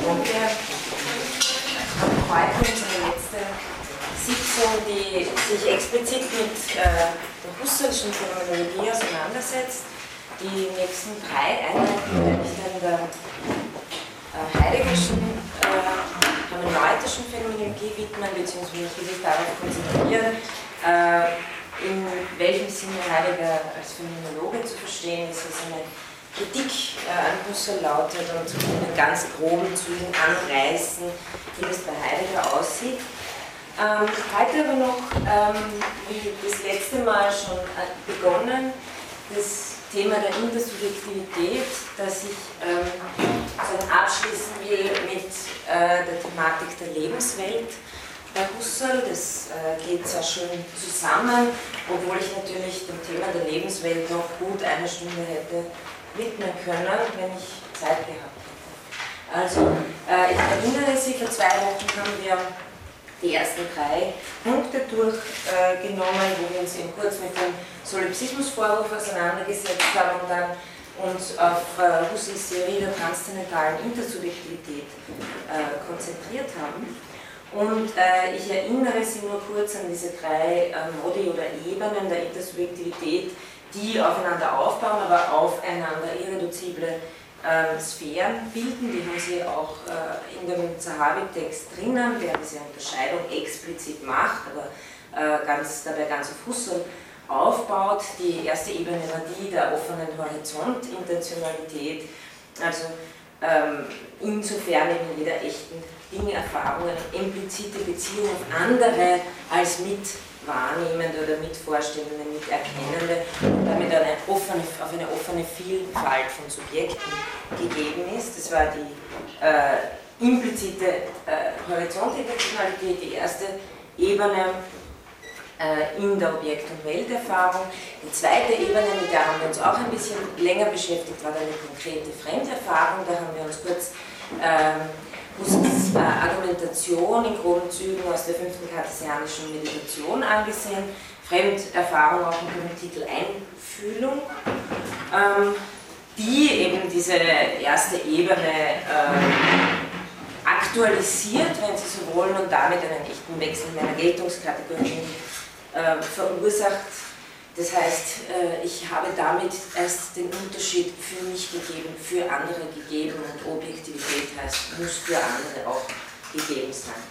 Haben heute unsere letzte Sitzung, die sich explizit mit äh, der Husserlschen Phänomenologie auseinandersetzt. Die nächsten drei Einheiten werde ich dann der äh, Heideggerschen äh, hermeneutischen Phänomenologie widmen, beziehungsweise ich will mich darauf konzentrieren, äh, in welchem Sinne Heidegger als Phänomenologe zu verstehen ist, also eine Kritik äh, an Husserl lautet und in ganz groben Zügen anreißen, wie das bei Heidegger aussieht. Ähm, heute aber noch, ähm, wie das letzte Mal schon äh, begonnen, das Thema der Intersubjektivität, das ich ähm, abschließen will mit äh, der Thematik der Lebenswelt bei Husserl. Das äh, geht sehr schön zusammen, obwohl ich natürlich dem Thema der Lebenswelt noch gut eine Stunde hätte widmen können, wenn ich Zeit gehabt hätte. Also, äh, ich erinnere Sie, vor zwei Wochen haben wir die ersten drei Punkte durchgenommen, äh, wo wir uns eben kurz mit dem Solipsismusvorwurf auseinandergesetzt haben und dann uns auf äh, Husserls Theorie der transzendentalen Intersubjektivität äh, konzentriert haben. Und äh, ich erinnere Sie nur kurz an diese drei äh, Modi oder Ebenen der Intersubjektivität, die aufeinander aufbauen, aber aufeinander irreduzible äh, Sphären bilden. Die haben Sie auch äh, in dem Zahavi-Text drinnen, der diese Unterscheidung explizit macht, aber äh, ganz, dabei ganz auf Husserl aufbaut. Die erste Ebene war die der offenen Horizontintentionalität, also ähm, insofern in jeder echten Dinge, Erfahrungen, implizite Beziehung auf andere als mit Wahrnehmende oder Mitvorstellende, Miterkennende damit eine offene, auf eine offene Vielfalt von Subjekten gegeben ist. Das war die äh, implizite äh, Horizontintentionalität, die erste Ebene äh, in der Objekt- und Welterfahrung. Die zweite Ebene, mit der haben wir uns auch ein bisschen länger beschäftigt, war eine konkrete Fremderfahrung. Da haben wir uns kurz ähm, Argumentation in groben Zügen aus der fünften kartesianischen Meditation angesehen. Fremderfahrung auch unter dem Titel Einfühlung, ähm, die eben diese erste Ebene äh, aktualisiert, wenn Sie so wollen, und damit einen echten Wechsel meiner Geltungskategorien äh, verursacht das heißt, äh, ich habe damit erst den Unterschied für mich gegeben, für andere gegeben und Objektivität heißt, muss für andere auch gegeben sein.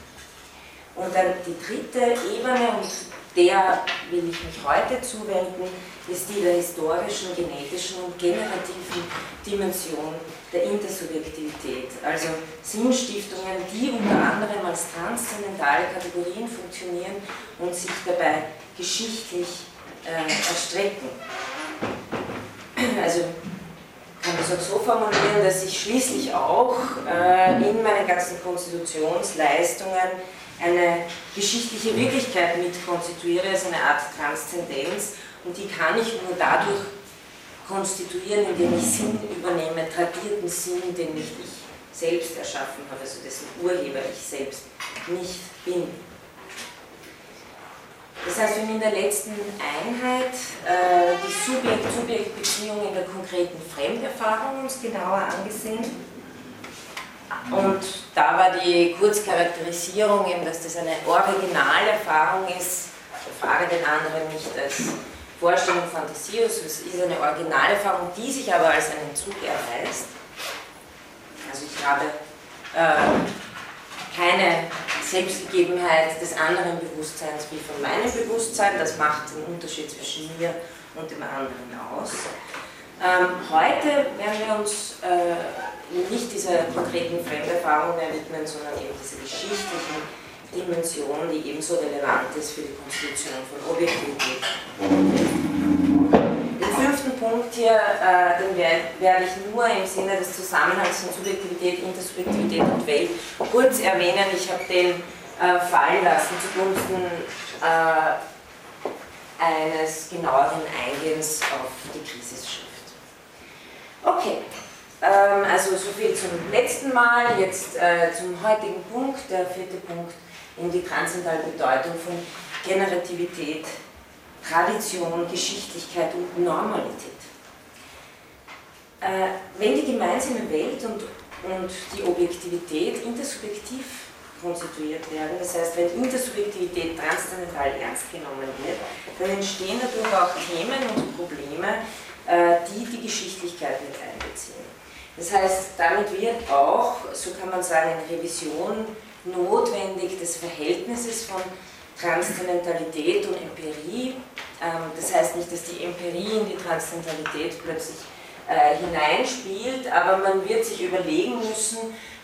Und dann die dritte Ebene, und der will ich mich heute zuwenden, ist die der historischen, genetischen und generativen Dimension der Intersubjektivität, also Sinnstiftungen, die unter anderem als transzendentale Kategorien funktionieren und sich dabei geschichtlich äh, erstrecken. Also kann man es auch so formulieren, dass ich schließlich auch äh, in meinen ganzen Konstitutionsleistungen eine geschichtliche Wirklichkeit mitkonstituiere, also eine Art Transzendenz. Und die kann ich nur dadurch konstituieren, indem ich Sinn übernehme, tradierten Sinn, den nicht ich selbst erschaffen habe, also dessen Urheber ich selbst nicht bin. Das heißt, wir haben in der letzten Einheit äh, die Subjekt-Subjekt-Beziehung in der konkreten Fremderfahrung uns genauer angesehen. Und da war die Kurzcharakterisierung eben, dass das eine Originalerfahrung ist. Ich frage den anderen nicht als Vorstellung Fantasius, es ist eine Originalerfahrung, die sich aber als einen Zug erweist. Also ich habe äh, keine Selbstgegebenheit des anderen Bewusstseins wie von meinem Bewusstsein. Das macht den Unterschied zwischen mir und dem anderen aus. Ähm, heute werden wir uns äh, nicht dieser konkreten Fremderfahrung mehr widmen, sondern eben dieser geschichtlichen Dimension, die ebenso relevant ist für die Konstitution von Objektivität Punkt hier, äh, den werde ich nur im Sinne des Zusammenhangs von Subjektivität, Intersubjektivität und Welt kurz erwähnen. Ich habe den äh, fallen lassen zugunsten äh, eines genaueren Eingehens auf die Krisisschrift. Okay, ähm, also soviel zum letzten Mal. Jetzt äh, zum heutigen Punkt, der vierte Punkt, in die transzendentale Bedeutung von Generativität Tradition, Geschichtlichkeit und Normalität. Äh, wenn die gemeinsame Welt und und die Objektivität intersubjektiv konstituiert werden. Das heißt, wenn Intersubjektivität transzendental ernst genommen wird, dann entstehen dadurch auch Themen und Probleme, äh, die die Geschichtlichkeit mit einbeziehen. Das heißt, damit wird auch, so kann man sagen, eine Revision notwendig des Verhältnisses von Transzendentalität und Empirie. Ähm, das heißt nicht, dass die Empirie in die Transzendentalität plötzlich äh, hineinspielt, aber man wird sich überlegen müssen,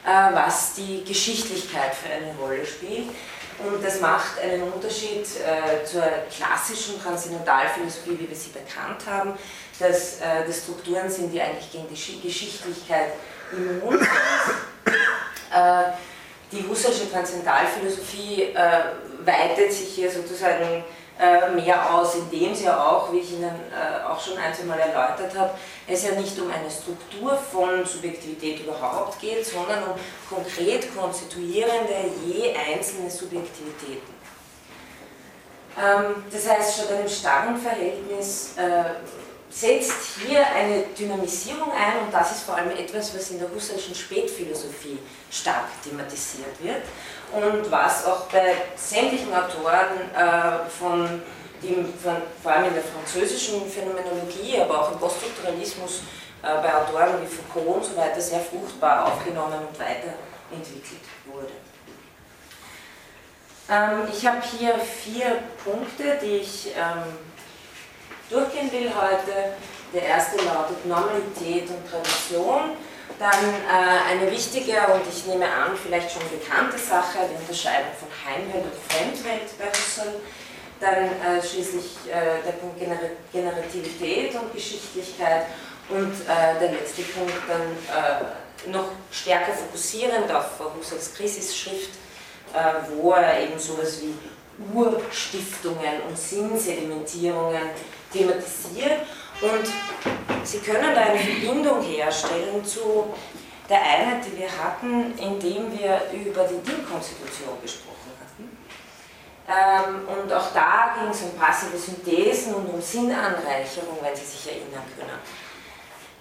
äh, was die Geschichtlichkeit für eine Rolle spielt. Und das macht einen Unterschied äh, zur klassischen Transzendentalphilosophie, wie wir sie bekannt haben, dass das Strukturen sind, die eigentlich gegen die Geschichtlichkeit immun sind. Die husserlische Transzendentalphilosophie weitet sich hier sozusagen äh, mehr aus, indem sie ja auch, wie ich Ihnen äh, auch schon ein, zwei Mal erläutert habe, es ja nicht um eine Struktur von Subjektivität überhaupt geht, sondern um konkret konstituierende je einzelne Subjektivitäten. Ähm, das heißt, statt einem starren Verhältnis setzt hier eine Dynamisierung ein und das ist vor allem etwas, was in der husserlischen Spätphilosophie stark thematisiert wird und was auch bei sämtlichen Autoren äh, von, die, von, vor allem in der französischen Phänomenologie, aber auch im Poststrukturalismus äh, bei Autoren wie Foucault und so weiter sehr fruchtbar aufgenommen und weiterentwickelt wurde. Ähm, ich habe hier vier Punkte, die ich ähm, durchgehen will heute. Der erste lautet Normalität und Tradition. Dann äh, eine wichtige und ich nehme an, vielleicht schon bekannte Sache, die Unterscheidung von Heimwelt und Fremdwelt bei Husserl. Dann äh, schließlich äh, der Punkt Gener Generativität und Geschichtlichkeit und äh, der letzte Punkt dann äh, noch stärker fokussierend auf Husserls Krisisschrift, äh, wo er eben sowas wie Urstiftungen und Sinnsedimentierungen thematisiert und Sie können da eine Verbindung herstellen zu der Einheit, die wir hatten, indem wir über die Dingkonstitution gesprochen hatten. Ähm, und auch da ging es um passive Synthesen und um Sinnanreicherung, wenn Sie sich erinnern können.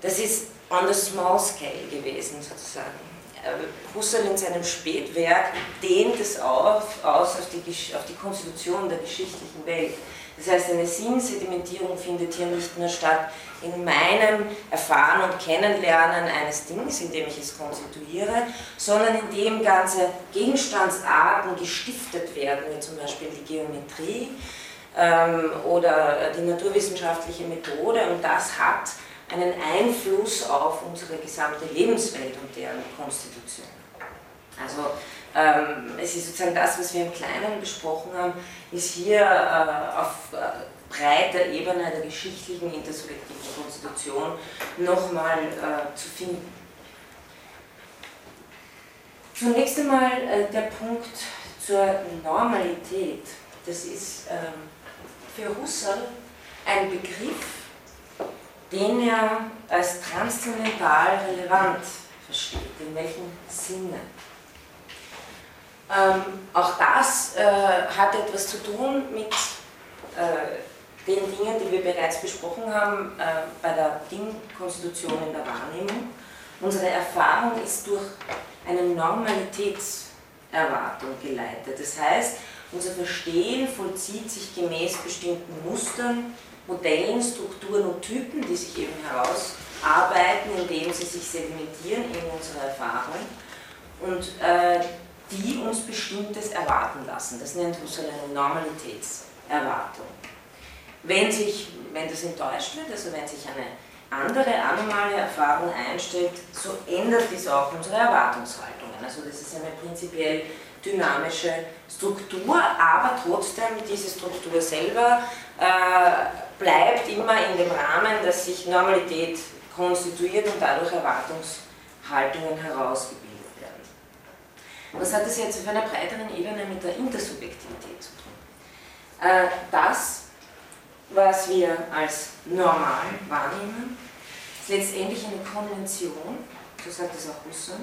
Das ist on the small scale gewesen, sozusagen. Äh, Husserl in seinem Spätwerk dehnt es auf, aus auf die, auf die Konstitution der geschichtlichen Welt. Das heißt, eine Sinnsedimentierung findet hier nicht nur statt in meinem Erfahren und Kennenlernen eines Dings, indem ich es konstituiere, sondern indem ganze Gegenstandsarten gestiftet werden, wie zum Beispiel die Geometrie ähm, oder die naturwissenschaftliche Methode. Und das hat einen Einfluss auf unsere gesamte Lebenswelt und deren Konstitution. Also ähm, es ist sozusagen das, was wir im Kleinen besprochen haben, ist hier äh, auf äh, breiter Ebene der geschichtlichen intersubjektiven Konstitution nochmal äh, zu finden. Zunächst einmal äh, der Punkt zur Normalität. Das ist ähm, für Husserl ein Begriff, den er als transzendental relevant versteht. In welchem Sinne? Ähm, auch das äh, hat etwas zu tun mit äh, den Dingen, die wir bereits besprochen haben äh, bei der Dingkonstitution in der Wahrnehmung. Unsere Erfahrung ist durch eine Normalitätserwartung geleitet. Das heißt, unser Verstehen vollzieht sich gemäß bestimmten Mustern, Modellen, Strukturen und Typen, die sich eben herausarbeiten, indem sie sich sedimentieren in unserer Erfahrung. Und äh, die uns Bestimmtes erwarten lassen. Das nennt Husserl eine Normalitätserwartung. Wenn, sich, wenn das enttäuscht wird, also wenn sich eine andere anomale Erfahrung einstellt, so ändert dies auch unsere Erwartungshaltungen. Also das ist eine prinzipiell dynamische Struktur, aber trotzdem diese Struktur selber äh, bleibt immer in dem Rahmen, dass sich Normalität konstituiert und dadurch Erwartungshaltungen herausgibt. Was hat das jetzt auf einer breiteren Ebene mit der Intersubjektivität zu tun? Äh, das, was wir als normal wahrnehmen, ist letztendlich eine Konvention, so sagt es auch Husserl,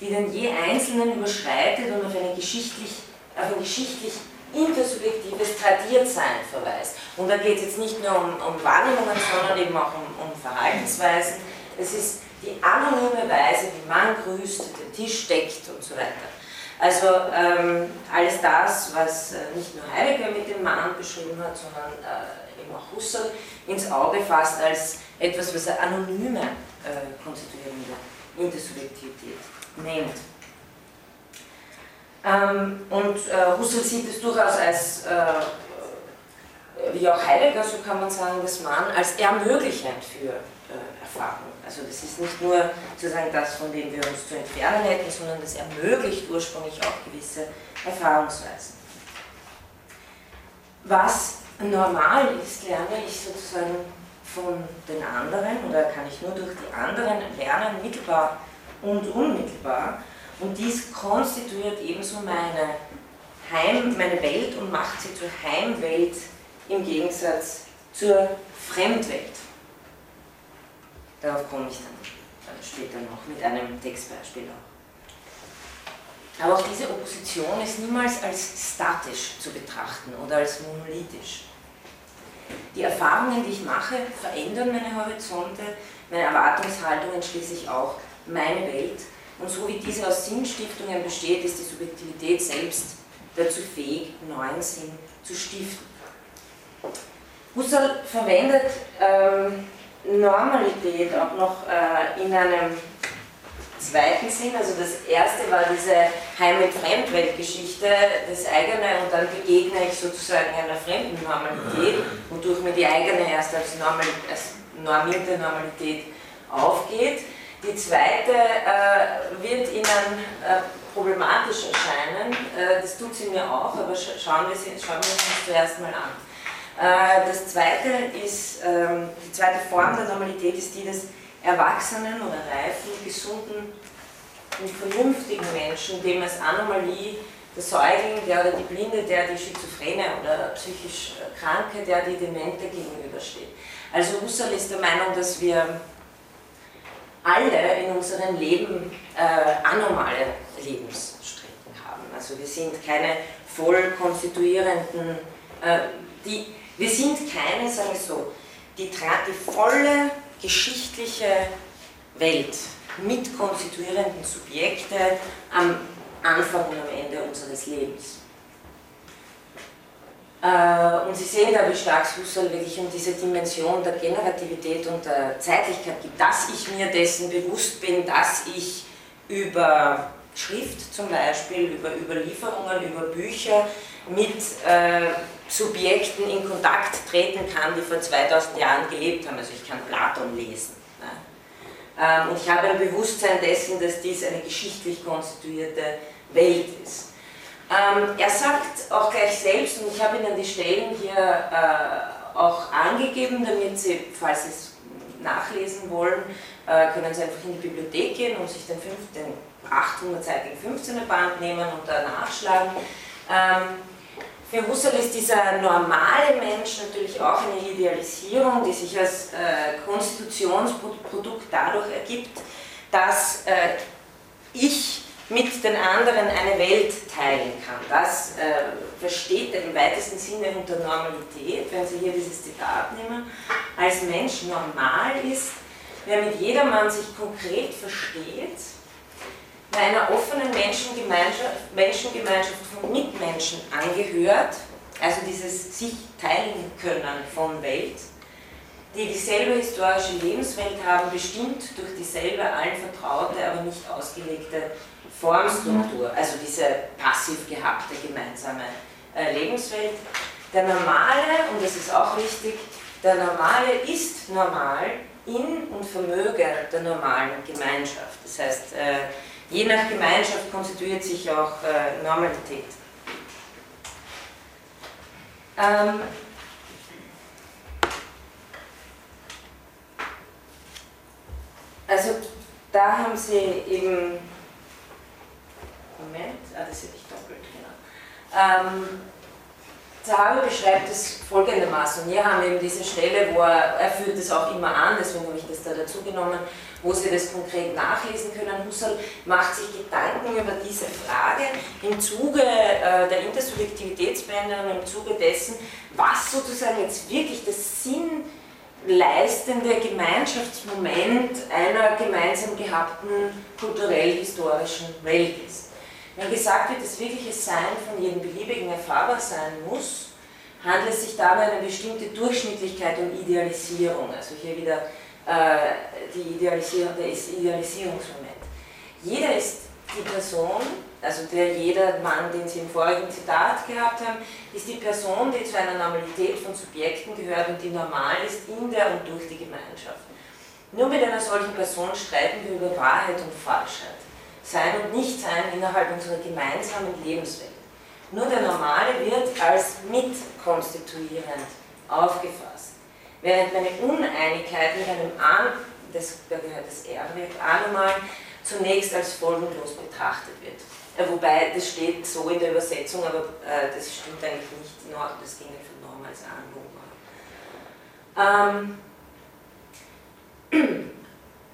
die den je Einzelnen überschreitet und auf, eine geschichtlich, auf ein geschichtlich intersubjektives Tradiertsein verweist. Und da geht es jetzt nicht nur um, um Wahrnehmungen, sondern eben auch um, um Verhaltensweisen. Es ist die anonyme Weise, wie man grüßt, den Tisch deckt und so weiter. Also ähm, alles das, was äh, nicht nur Heidegger mit dem Mann beschrieben hat, sondern äh, eben auch Husserl ins Auge fasst als etwas, was er anonyme äh, konstituierende Intersubjektivität nennt. Ähm, und äh, Husserl sieht es durchaus als, äh, wie auch Heidegger, so kann man sagen, das Mann als ermöglichend für äh, Erfahrung. Also das ist nicht nur sozusagen das, von dem wir uns zu entfernen hätten, sondern das ermöglicht ursprünglich auch gewisse Erfahrungsweisen. Was normal ist, lerne ich sozusagen von den anderen oder kann ich nur durch die anderen lernen, mittelbar und unmittelbar. Und dies konstituiert ebenso meine, Heim, meine Welt und macht sie zur Heimwelt im Gegensatz zur Fremdwelt. Darauf komme ich dann später noch mit einem Textbeispiel auch. Aber auch diese Opposition ist niemals als statisch zu betrachten oder als monolithisch. Die Erfahrungen, die ich mache, verändern meine Horizonte, meine Erwartungshaltungen schließlich auch meine Welt. Und so wie diese aus Sinnstiftungen besteht, ist die Subjektivität selbst dazu fähig, neuen Sinn zu stiften. Husserl verwendet ähm, Normalität auch noch äh, in einem zweiten Sinn. Also das erste war diese Heim- und Fremdweltgeschichte, das eigene und dann begegne ich sozusagen einer fremden Normalität, wodurch mir die eigene erst als, normal, als normierte Normalität aufgeht. Die zweite äh, wird Ihnen äh, problematisch erscheinen, äh, das tut sie mir auch, aber schauen wir, sie, schauen wir uns zuerst mal an. Äh, das zweite ist, ähm, die zweite Form der Normalität ist die des erwachsenen oder reifen, gesunden und vernünftigen Menschen, dem als Anomalie der Säugling, der oder die Blinde, der die Schizophrene oder psychisch Kranke, der die Demente gegenübersteht. Also Husserl ist der Meinung, dass wir alle in unserem Leben äh, anomale Lebensstrecken haben. Also wir sind keine voll konstituierenden, äh, die, wir sind keine, sagen wir so, die, die volle geschichtliche Welt mit konstituierenden Subjekte am Anfang und am Ende unseres Lebens. Äh, und Sie sehen da, wie stark Husserl wirklich um diese Dimension der Generativität und der Zeitlichkeit gibt, dass ich mir dessen bewusst bin, dass ich über Schrift zum Beispiel, über Überlieferungen, über Bücher mit äh, Subjekten in Kontakt treten kann, die vor 2000 Jahren gelebt haben. Also ich kann Platon lesen. Ne? Ähm, und ich habe ein Bewusstsein dessen, dass dies eine geschichtlich konstituierte Welt ist. Ähm, er sagt auch gleich selbst, und ich habe Ihnen die Stellen hier äh, auch angegeben, damit Sie, falls Sie es nachlesen wollen, äh, können Sie einfach in die Bibliothek gehen und sich den, den 800-seitigen 15er Band nehmen und da nachschlagen. Für Husserl ist dieser normale Mensch natürlich auch eine Idealisierung, die sich als äh, Konstitutionsprodukt dadurch ergibt, dass äh, ich mit den anderen eine Welt teilen kann. Das äh, versteht er im weitesten Sinne unter Normalität, wenn Sie hier dieses Zitat nehmen, als Mensch normal ist, wer mit jedermann sich konkret versteht, einer offenen Menschengemeinschaft, Menschengemeinschaft von Mitmenschen angehört, also dieses sich teilen können von Welt, die dieselbe historische Lebenswelt haben, bestimmt durch dieselbe allen vertraute, aber nicht ausgelegte Formstruktur, also diese passiv gehabte gemeinsame äh, Lebenswelt. Der Normale, und das ist auch wichtig, der Normale ist normal in und Vermöge der normalen Gemeinschaft. Das heißt, äh, Je nach Gemeinschaft konstituiert sich auch äh, Normalität. Ähm, also da haben Sie eben, Moment, ah, das hätte ich doppelt, genau. Ähm, Zahavi beschreibt es folgendermaßen, und hier haben wir eben diese Stelle, wo er, er führt es auch immer an, deswegen habe ich das da dazu genommen, wo Sie das konkret nachlesen können. Husserl macht sich Gedanken über diese Frage im Zuge äh, der Intersubjektivitätsbände und im Zuge dessen, was sozusagen jetzt wirklich das Sinn leistende Gemeinschaftsmoment einer gemeinsam gehabten kulturell-historischen Welt ist. Wenn gesagt wird, das wirkliche Sein von jedem beliebigen erfahrbar sein muss, handelt es sich dabei um eine bestimmte Durchschnittlichkeit und Idealisierung. Also hier wieder äh, die Idealisierung, der Idealisierungsmoment. Jeder ist die Person, also der jeder Mann, den Sie im vorigen Zitat gehabt haben, ist die Person, die zu einer Normalität von Subjekten gehört und die normal ist in der und durch die Gemeinschaft. Nur mit einer solchen Person streiten wir über Wahrheit und Falschheit, Sein und Nichtsein innerhalb unserer gemeinsamen Lebenswelt. Nur der Normale wird als mitkonstituierend aufgefasst, während meine Uneinigkeit mit einem An, das, da gehört das R-Wert, Anomal, zunächst als folgenlos betrachtet wird. Äh, wobei, das steht so in der Übersetzung, aber äh, das stimmt eigentlich nicht, das ging von Norm als Anlogen. Ähm,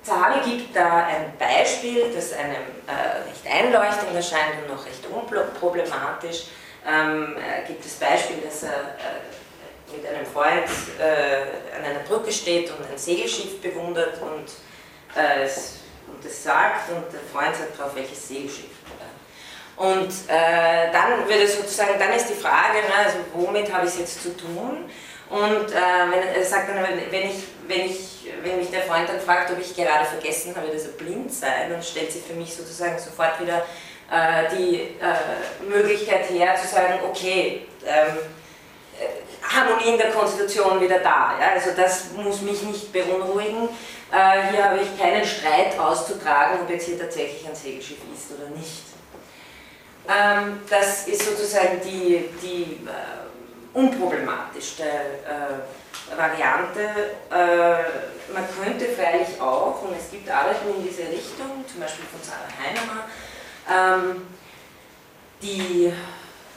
Zahle gibt da ein Beispiel, das einem äh, recht einleuchtend erscheint und noch recht unproblematisch. Ähm, äh, gibt das Beispiel, dass er äh, mit einem Freund äh, an einer Brücke steht und ein Segelschiff bewundert und, äh, und es sagt und der Freund sagt drauf, welches Segelschiff. Und äh, dann würde sozusagen, dann ist die Frage, ne, also womit habe ich es jetzt zu tun? Und äh, wenn, er sagt dann, wenn, ich, wenn, ich, wenn mich der Freund dann fragt, ob ich gerade vergessen habe, dass er blind sei, dann stellt sich für mich sozusagen sofort wieder äh, die äh, Möglichkeit her, zu sagen, okay, ähm, äh, Harmonie in der Konstitution wieder da. Ja? Also das muss mich nicht beunruhigen. Äh, hier habe ich keinen Streit auszutragen, ob jetzt hier tatsächlich ein Segelschiff ist oder nicht. Ähm, das ist sozusagen die, die äh, unproblematischste äh, Variante. Äh, man könnte freilich auch, und es gibt Arbeiten in diese Richtung, zum Beispiel von Sarah Heinemann, ähm, die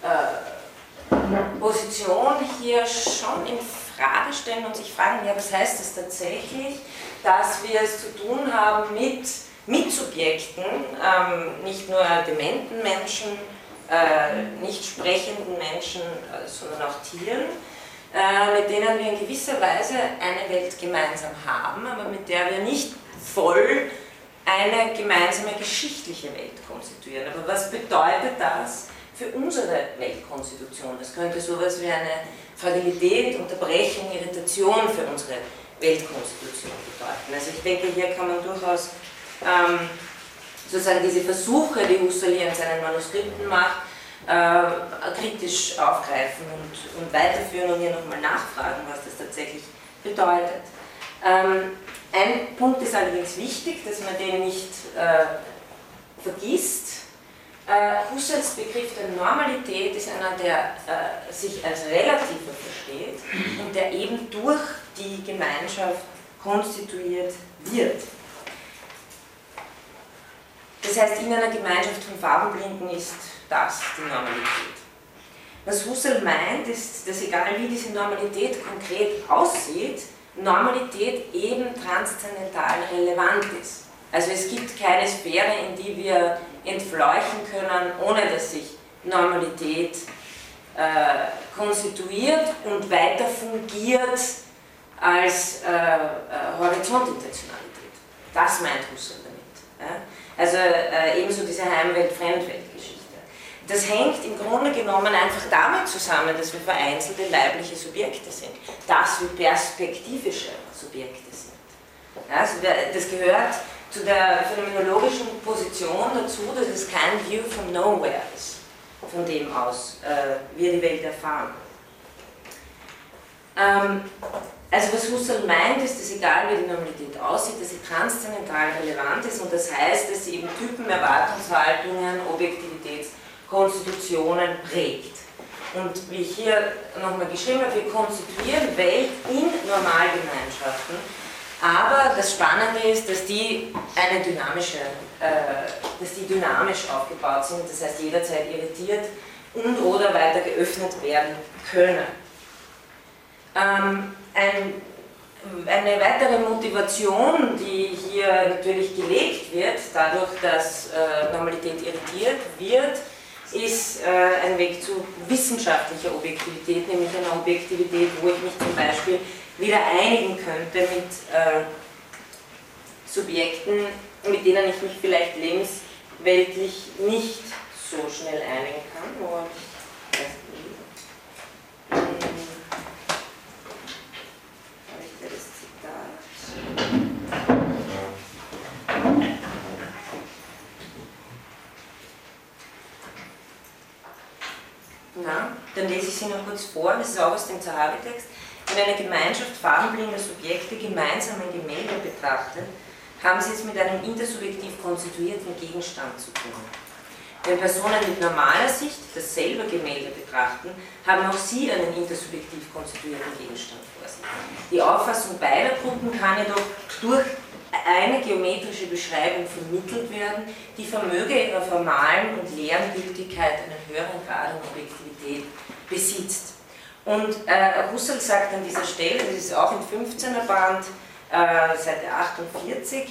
äh, Position hier schon in Frage stellen und sich fragen, ja, was heißt das tatsächlich, dass wir es zu tun haben mit Mitsubjekten, ähm, nicht nur dementen Menschen, äh, nicht sprechenden Menschen, äh, sondern auch Tieren, äh, mit denen wir in gewisser Weise eine Welt gemeinsam haben, aber mit der wir nicht voll eine gemeinsame geschichtliche Welt konstituieren. Aber was bedeutet das für unsere Weltkonstitution? Das könnte sowas wie eine Fragilität, Unterbrechung, Irritation für unsere Weltkonstitution bedeuten. Also ich denke, hier kann man durchaus ähm, sozusagen diese Versuche, die Husserl hier in seinen Manuskripten macht, äh, kritisch aufgreifen und, und weiterführen und hier nochmal nachfragen, was das tatsächlich bedeutet. Ähm, ein Punkt ist allerdings wichtig, dass man den nicht äh, vergisst. Äh, Husserls Begriff der Normalität ist einer, der äh, sich als relativer versteht und der eben durch die Gemeinschaft konstituiert wird. Das heißt, in einer Gemeinschaft von Farbenblinden ist das die Normalität. Was Husserl meint, ist, dass egal wie diese Normalität konkret aussieht, Normalität eben transzendental relevant ist. Also es gibt keine Sphäre, in die wir entfleuchen können, ohne dass sich Normalität äh, konstituiert und weiter fungiert als äh, äh, Horizontintentionalität. Das meint Husserl damit. Ja? Also äh, ebenso diese Heimwelt-Fremdwelt-Geschichte. Das hängt im Grunde genommen einfach damit zusammen, dass wir vereinzelte leibliche Subjekte sind, dass wir perspektivische Subjekte sind. Also das gehört zu der phänomenologischen Position dazu, dass es kein View from Nowhere ist, von dem aus äh, wir die Welt erfahren. Ähm, also was Husserl meint, ist, dass egal wie die Normalität aussieht, dass sie transzendental relevant ist und das heißt, dass sie eben Typen, Erwartungshaltungen, Objektivitätskonstitutionen prägt. Und wie ich hier nochmal geschrieben habe, wir konstituieren Welt in Normalgemeinschaften, aber das Spannende ist, dass die eine dynamische, äh, dass die dynamisch aufgebaut sind, das heißt jederzeit irritiert und oder weiter geöffnet werden können. Ähm, ein, eine weitere Motivation, die hier natürlich gelegt wird, dadurch, dass äh, Normalität irritiert wird, ist äh, ein Weg zu wissenschaftlicher Objektivität, nämlich einer Objektivität, wo ich mich zum Beispiel wieder einigen könnte mit äh, Subjekten, mit denen ich mich vielleicht lebensweltlich nicht so schnell einigen kann. Wo ich, hm, habe ich da das Zitat? Na, dann lese noch kurz vor, das ist auch aus dem Zahavi-Text. Wenn eine Gemeinschaft farbenblinder Subjekte gemeinsam ein Gemälde betrachtet, haben sie es mit einem intersubjektiv konstituierten Gegenstand zu tun. Wenn Personen mit normaler Sicht dasselbe Gemälde betrachten, haben auch sie einen intersubjektiv konstituierten Gegenstand vor sich. Die Auffassung beider Gruppen kann jedoch durch eine geometrische Beschreibung vermittelt werden, die vermöge ihrer formalen und leeren Gültigkeit einen höheren Grad an Objektivität besitzt. Und äh, Husserl sagt an dieser Stelle, das ist auch im 15er Band, äh, Seite 48,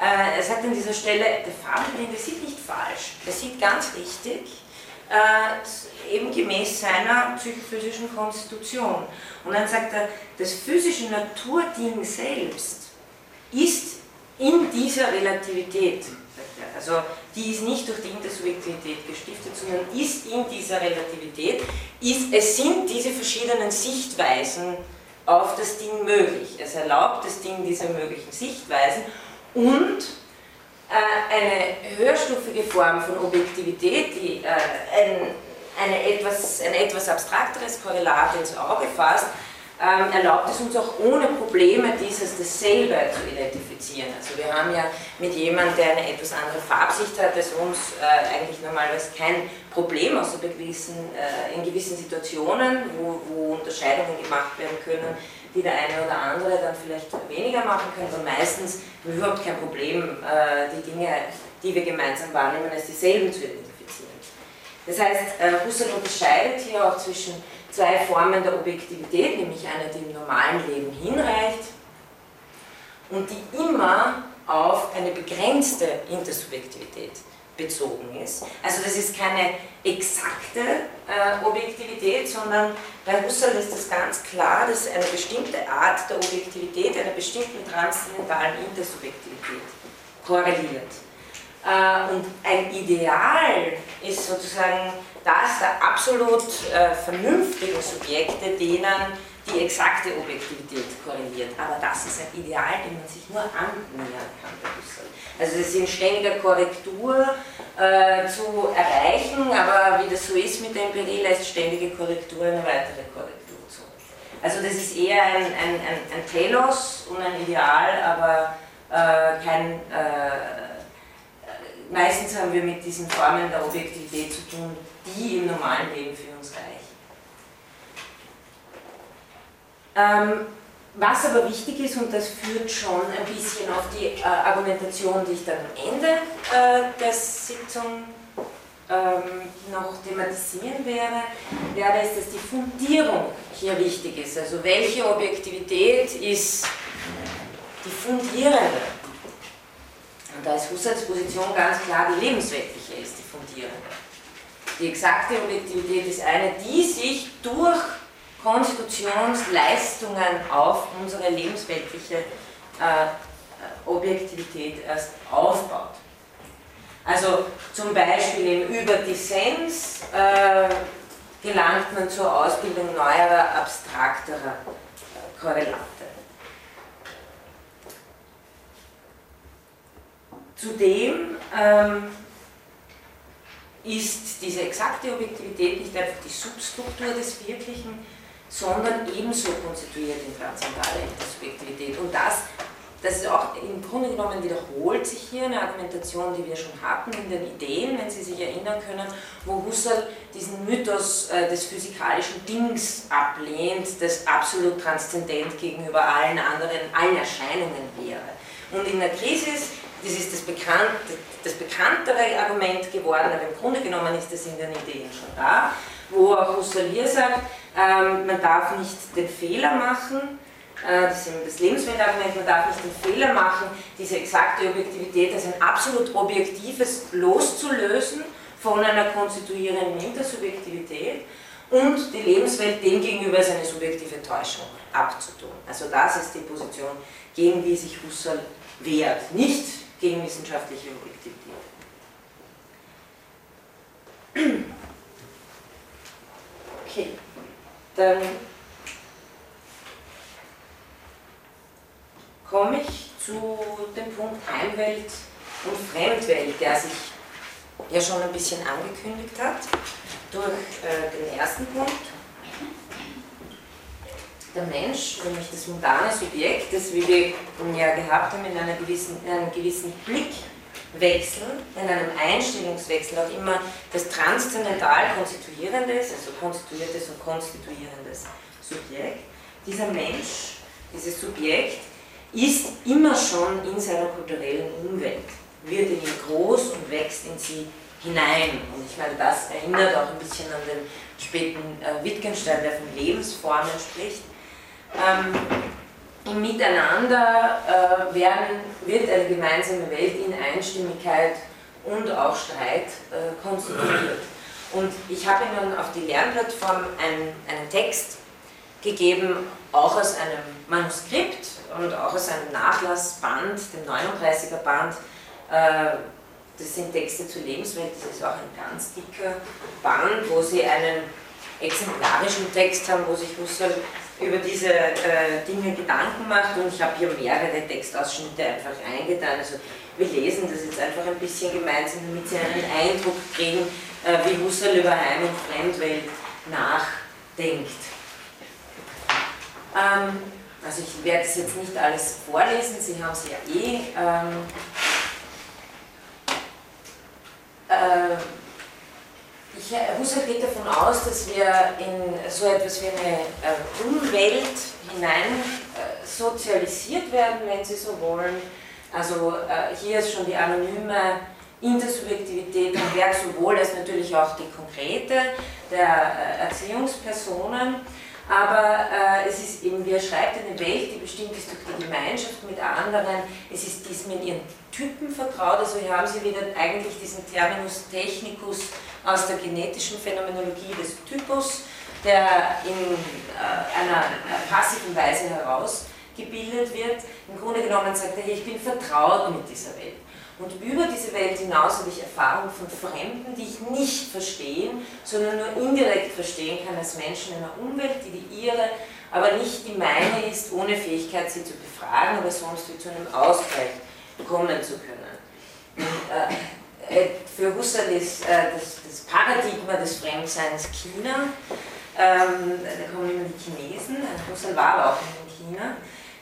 äh, er sagt an dieser Stelle, der Farbenblinde sieht nicht falsch, er sieht ganz richtig, äh, eben gemäß seiner psychophysischen Konstitution. Und dann sagt er, das physische Naturding selbst ist in dieser Relativität, also die ist nicht durch die Intersubjektivität gestiftet, sondern ist in dieser Relativität, ist, es sind diese verschiedenen Sichtweisen auf das Ding möglich. Es erlaubt das Ding diese möglichen Sichtweisen und äh, eine höherstufige Form von Objektivität, die äh, ein, eine etwas, ein etwas abstrakteres Korrelat ins Auge fasst, ähm, erlaubt es uns auch ohne Probleme dieses dasselbe zu identifizieren. Also wir haben ja mit jemandem, der eine etwas andere Farbsicht hat als uns, äh, eigentlich normalerweise kein Problem, außer gewissen, äh, in gewissen Situationen, wo, wo, Unterscheidungen gemacht werden können, die der eine oder andere dann vielleicht weniger machen können, aber meistens überhaupt kein Problem, äh, die Dinge, die wir gemeinsam wahrnehmen, als dieselben zu identifizieren. Das heißt, äh, Husserl unterscheidet hier auch zwischen zwei Formen der Objektivität, nämlich eine, die im normalen Leben hinreicht und die immer auf eine begrenzte Intersubjektivität bezogen ist. Also das ist keine exakte äh, Objektivität, sondern bei Husserl ist es ganz klar, dass eine bestimmte Art der Objektivität einer bestimmten transzendentalen Intersubjektivität korreliert. Äh, und ein Ideal ist sozusagen das der absolut äh, vernünftigen Subjekte, denen die exakte Objektivität korreliert. Aber das ist ein Ideal, dem man sich nur annähern kann. Also es ist in ständiger Korrektur äh, zu erreichen, aber wie das so ist mit der Empirie, lässt ständige Korrektur eine weitere Korrektur zu. Also das ist eher ein, ein, ein, ein Telos und ein Ideal, aber äh, kein äh, meistens haben wir mit diesen Formen der Objektivität zu tun, die im normalen Leben für uns reichen. Ähm, was aber wichtig ist, und das führt schon ein bisschen auf die äh, Argumentation, die ich dann am Ende äh, der Sitzung ähm, noch thematisieren werde, wäre es, dass die Fundierung hier wichtig ist. Also welche Objektivität ist die fundierende? Und da ist Husserls Position ganz klar, die lebensweltliche ist die fundierende. Die exakte Objektivität ist eine, die sich durch Konstitutionsleistungen auf unsere lebensweltliche äh, Objektivität erst aufbaut. Also zum Beispiel eben über Dissens äh, gelangt man zur Ausbildung neuerer, abstrakterer äh, Korrelate. Zudem ähm, ist diese exakte Objektivität nicht einfach die Substruktur des Wirklichen, sondern ebenso konstituiert in transzendale Intersubjektivität. Und das, das ist auch im Grunde genommen wiederholt sich hier eine Argumentation, die wir schon hatten in den Ideen, wenn Sie sich erinnern können, wo Husserl diesen Mythos äh, des physikalischen Dings ablehnt, das absolut transzendent gegenüber allen anderen, allen Erscheinungen wäre. Und in der Krise das ist das, bekannt, das bekanntere Argument geworden, aber im Grunde genommen ist das in den Ideen schon da, wo auch Husserl hier sagt, ähm, man darf nicht den Fehler machen, äh, das ist das Lebensweltargument, man darf nicht den Fehler machen, diese exakte Objektivität als ein absolut objektives loszulösen von einer konstituierenden Intersubjektivität und die Lebenswelt demgegenüber als eine subjektive Täuschung abzutun. Also das ist die Position, gegen die sich Husserl wehrt, nicht gegen wissenschaftliche Objektivität. Okay, dann komme ich zu dem Punkt Heimwelt und Fremdwelt, der sich ja schon ein bisschen angekündigt hat durch äh, den ersten Punkt. Der Mensch, nämlich das mundane Subjekt, das wir ja gehabt haben, in, einer gewissen, in einem gewissen Blickwechsel, in einem Einstellungswechsel auch immer das transzendental konstituierendes, also konstituiertes und konstituierendes Subjekt. Dieser Mensch, dieses Subjekt, ist immer schon in seiner kulturellen Umwelt, wird in ihn groß und wächst in sie hinein. Und ich meine, das erinnert auch ein bisschen an den späten äh, Wittgenstein, der von Lebensformen spricht. Ähm, Im Miteinander äh, werden, wird eine gemeinsame Welt in Einstimmigkeit und auch Streit äh, konstituiert. Und ich habe Ihnen auf die Lernplattform einen, einen Text gegeben, auch aus einem Manuskript und auch aus einem Nachlassband, dem 39er Band. Äh, das sind Texte zur Lebenswelt, das ist auch ein ganz dicker Band, wo Sie einen exemplarischen Text haben, wo sich Husserl über diese äh, Dinge Gedanken macht und ich habe hier mehrere Textausschnitte einfach eingetan. Also wir lesen das jetzt einfach ein bisschen gemeinsam, damit Sie einen Eindruck kriegen, äh, wie Husserl über Heim- und Fremdwelt nachdenkt. Ähm, also ich werde es jetzt nicht alles vorlesen, Sie haben es ja eh. Ähm, äh, ich, Husserl geht davon aus, dass wir in so etwas wie eine äh, Umwelt hinein äh, sozialisiert werden, wenn Sie so wollen. Also äh, hier ist schon die anonyme Intersubjektivität am Werk, sowohl als natürlich auch die konkrete der äh, Erziehungspersonen. Aber äh, es ist eben, wie er schreibt, eine Welt, die bestimmt ist durch die Gemeinschaft mit anderen. Es ist dies mit ihren Typen vertraut. Also hier haben Sie wieder eigentlich diesen Terminus technicus aus der genetischen Phänomenologie des Typus, der in äh, einer passiven Weise herausgebildet wird. Im Grunde genommen sagt er, hier, ich bin vertraut mit dieser Welt. Und über diese Welt hinaus habe ich Erfahrung von Fremden, die ich nicht verstehen, sondern nur indirekt verstehen kann als Menschen in einer Umwelt, die die ihre, aber nicht die meine ist, ohne Fähigkeit, sie zu befragen oder sonst wie zu einem Ausgleich kommen zu können. Und, äh, für Husserl ist äh, das, das, Paradigma des Fremdseins China. Ähm, da kommen immer die Chinesen, Husserl war aber auch in China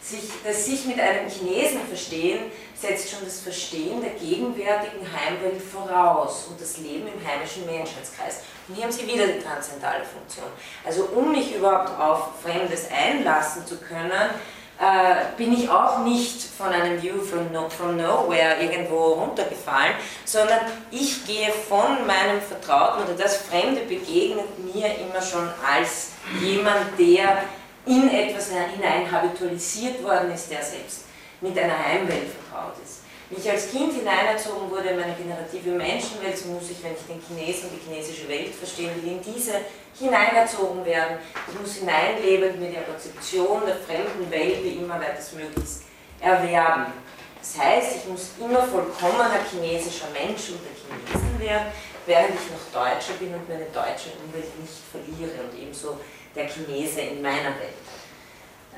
sich, das sich mit einem Chinesen verstehen, setzt schon das Verstehen der gegenwärtigen Heimwelt voraus und das Leben im heimischen Menschheitskreis. Und hier haben Sie wieder die transzendale Funktion. Also um mich überhaupt auf Fremdes einlassen zu können, äh, bin ich auch nicht von einem View from, no, from Nowhere irgendwo runtergefallen, sondern ich gehe von meinem Vertrauten oder das Fremde begegnet mir immer schon als jemand, der in etwas hinein habitualisiert worden ist, der selbst mit einer Heimwelt vertraut ist. Wie ich als Kind hineinerzogen wurde in meine generative Menschenwelt, so muss ich, wenn ich den Chinesen und die chinesische Welt verstehen will, in diese hineinerzogen werden. Ich muss hineinleben mit der Konzeption der fremden Welt wie immer weitestmöglichst erwerben. Das heißt, ich muss immer vollkommener chinesischer Mensch unter Chinesen werden, während ich noch Deutscher bin und meine deutsche Umwelt nicht verliere und ebenso der Chinese in meiner Welt.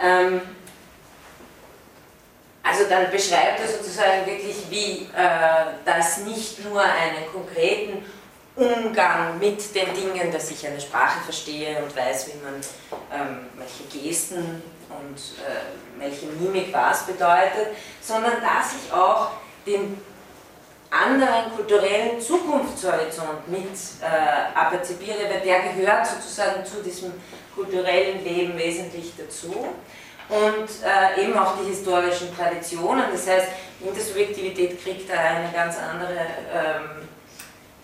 Ähm, also dann beschreibt er sozusagen wirklich, wie äh, das nicht nur einen konkreten Umgang mit den Dingen, dass ich eine Sprache verstehe und weiß, wie man ähm, welche Gesten und äh, welche Mimik was bedeutet, sondern dass ich auch den anderen kulturellen Zukunftshorizont mit äh, aperzipiere, weil der gehört sozusagen zu diesem kulturellen Leben wesentlich dazu. Und äh, eben auch die historischen Traditionen, das heißt, Intersubjektivität kriegt da eine ganz andere ähm,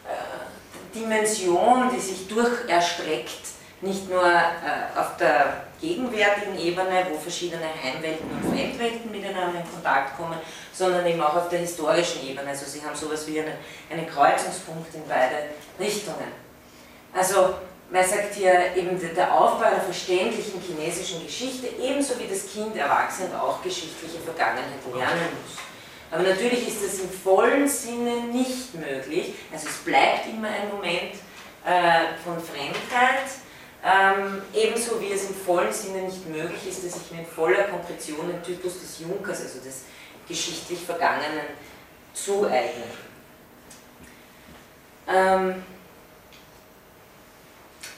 äh, Dimension, die sich durcherstreckt nicht nur äh, auf der gegenwärtigen Ebene, wo verschiedene Heimwelten und Fremdwelten miteinander in Kontakt kommen, sondern eben auch auf der historischen Ebene. Also sie haben sowas wie einen, einen Kreuzungspunkt in beide Richtungen. Also man sagt hier eben der Aufbau einer verständlichen chinesischen Geschichte, ebenso wie das Kind erwachsen auch geschichtliche Vergangenheit lernen muss. Aber natürlich ist das im vollen Sinne nicht möglich. Also es bleibt immer ein Moment äh, von Fremdheit, ähm, ebenso wie es im vollen Sinne nicht möglich ist, dass ich mir in voller Konkretion den Typus des Junkers, also des geschichtlich Vergangenen, zueigne. Ähm,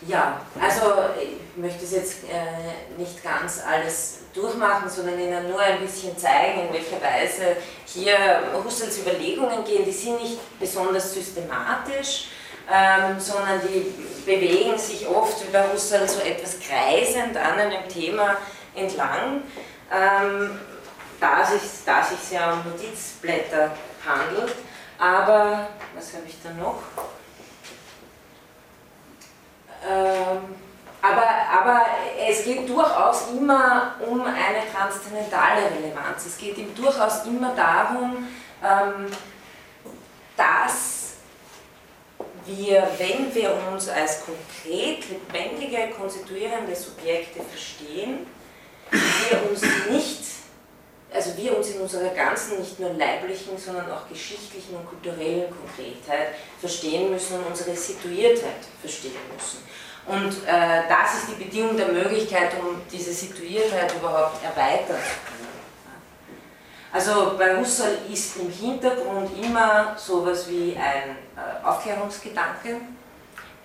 ja, also ich möchte es jetzt äh, nicht ganz alles durchmachen, sondern Ihnen nur ein bisschen zeigen, in welcher Weise hier Husserls Überlegungen gehen. Die sind nicht besonders systematisch, ähm, sondern die bewegen sich oft wie bei Husserl so etwas kreisend an einem Thema entlang, ähm, da es sich, da sich ja um Notizblätter handelt. Aber, was habe ich da noch? Ähm, aber, aber es geht durchaus immer um eine transzendentale Relevanz. Es geht ihm durchaus immer darum, ähm, dass wir, wenn wir uns als konkret lebendige, konstituierende Subjekte verstehen, wir uns nicht, also wir uns in unserer ganzen, nicht nur leiblichen, sondern auch geschichtlichen und kulturellen Konkretheit verstehen müssen und unsere Situiertheit verstehen müssen. Und äh, das ist die Bedingung der Möglichkeit, um diese Situiertheit überhaupt erweitern zu können. Also bei Husserl ist im Hintergrund immer sowas wie ein äh, Aufklärungsgedanke.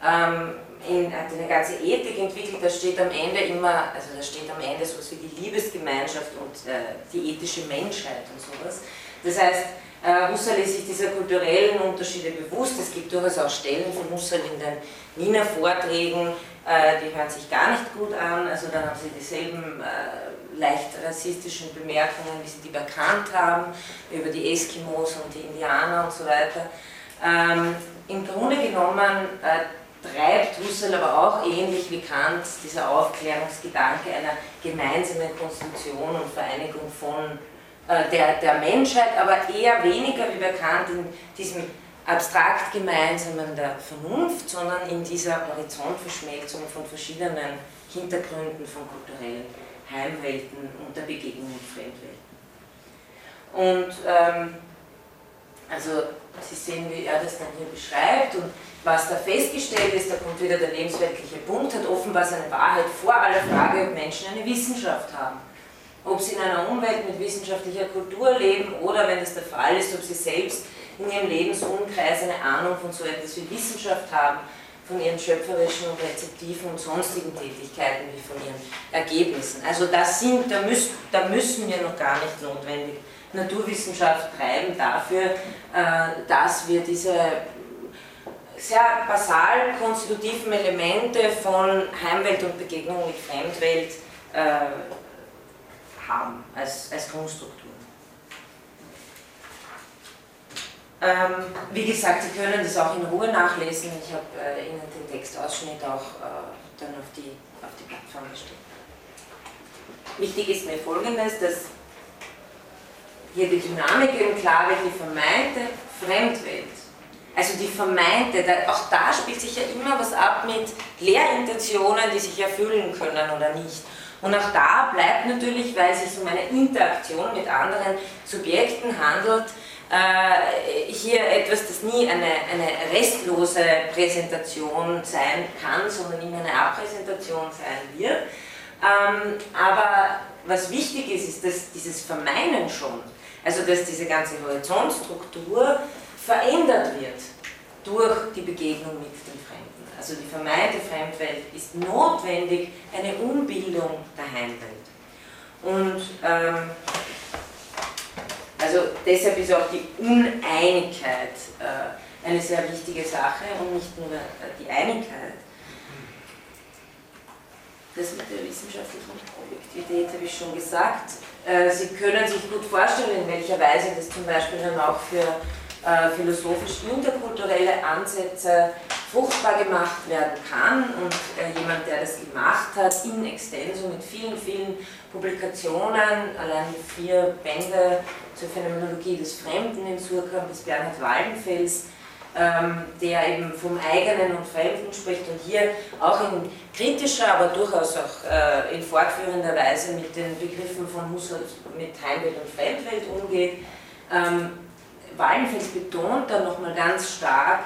Ähm, in eine ganze Ethik entwickelt, da steht am Ende immer, also da steht am Ende sowas wie die Liebesgemeinschaft und äh, die ethische Menschheit und sowas. Das heißt, äh, Husserl ist sich dieser kulturellen Unterschiede bewusst. Es gibt durchaus auch Stellen von Husserl in den Wiener Vorträgen, äh, die hören sich gar nicht gut an. Also da haben sie dieselben äh, leicht rassistischen Bemerkungen, wie sie die bekannt haben, über die Eskimos und die Indianer und so weiter. Ähm, Im Grunde genommen treibt Husserl aber auch ähnlich wie Kant dieser Aufklärungsgedanke einer gemeinsamen Konstitution und Vereinigung von äh, der, der Menschheit, aber eher weniger wie bekannt in diesem abstrakt Gemeinsamen der Vernunft, sondern in dieser Horizontverschmelzung von verschiedenen Hintergründen von kulturellen Heimwelten und der Begegnung mit Fremdwelten. Und ähm, also Sie sehen, wie er das dann hier beschreibt und was da festgestellt ist, da kommt wieder der lebensweltliche Punkt, hat offenbar seine Wahrheit vor aller Frage, ob Menschen eine Wissenschaft haben ob sie in einer Umwelt mit wissenschaftlicher Kultur leben oder, wenn das der Fall ist, ob sie selbst in ihrem Lebensumkreis eine Ahnung von so etwas wie Wissenschaft haben, von ihren schöpferischen und rezeptiven und sonstigen Tätigkeiten wie von ihren Ergebnissen. Also das sind, da, müssen, da müssen wir noch gar nicht notwendig Naturwissenschaft treiben dafür, äh, dass wir diese sehr basal konstitutiven Elemente von Heimwelt und Begegnung mit Fremdwelt äh, haben als, als Grundstruktur. Ähm, wie gesagt, Sie können das auch in Ruhe nachlesen. Ich habe äh, Ihnen den Textausschnitt auch äh, dann auf die, auf die Plattform gestellt. Wichtig ist mir folgendes, dass hier die Dynamik eben klar die vermeinte Fremdwelt. Also die vermeinte, auch da spielt sich ja immer was ab mit Lehrintentionen, die sich erfüllen können oder nicht. Und auch da bleibt natürlich, weil es sich um eine Interaktion mit anderen Subjekten handelt, äh, hier etwas, das nie eine, eine restlose Präsentation sein kann, sondern immer eine Abpräsentation sein wird. Ähm, aber was wichtig ist, ist, dass dieses Vermeinen schon, also dass diese ganze Horizontstruktur verändert wird durch die Begegnung mit dem Fremden. Also die vermeinte Fremdwelt ist notwendig eine Umbildung der Heimwelt. Und ähm, also deshalb ist auch die Uneinigkeit äh, eine sehr wichtige Sache und nicht nur äh, die Einigkeit. Das mit der wissenschaftlichen Objektivität habe ich schon gesagt. Äh, Sie können sich gut vorstellen, in welcher Weise das zum Beispiel dann auch für äh, philosophisch interkulturelle Ansätze fruchtbar gemacht werden kann und äh, jemand, der das gemacht hat, in extenso mit vielen, vielen Publikationen, allein vier Bände zur Phänomenologie des Fremden in Surkamp bis Bernhard Waldenfels, ähm, der eben vom eigenen und Fremden spricht und hier auch in kritischer, aber durchaus auch äh, in fortführender Weise mit den Begriffen von Husserl, mit Heimwelt und Fremdwelt umgeht. Ähm, Wallenfels betont dann nochmal ganz stark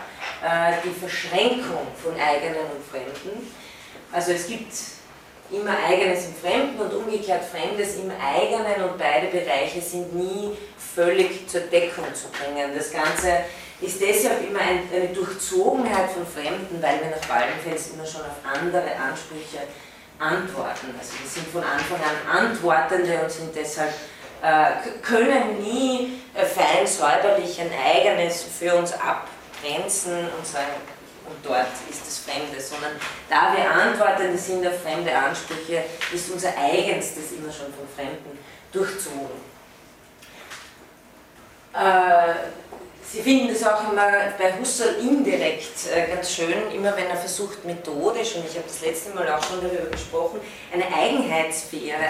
äh, die Verschränkung von eigenen und Fremden. Also es gibt immer Eigenes im Fremden und umgekehrt Fremdes im Eigenen und beide Bereiche sind nie völlig zur Deckung zu bringen. Das Ganze ist deshalb immer eine Durchzogenheit von Fremden, weil wir nach Wallenfels immer schon auf andere Ansprüche antworten. Also wir sind von Anfang an Antwortende und sind deshalb können nie äh, fein säuberlich ein eigenes für uns abgrenzen und sagen, und dort ist das Fremde, sondern da wir Antwortende sind auf fremde Ansprüche, ist unser Eigenstes immer schon von Fremden durchzogen. Äh, Sie finden das auch immer bei Husserl indirekt äh, ganz schön, immer wenn er versucht methodisch, und ich habe das letzte Mal auch schon darüber gesprochen, eine Eigenheitssphäre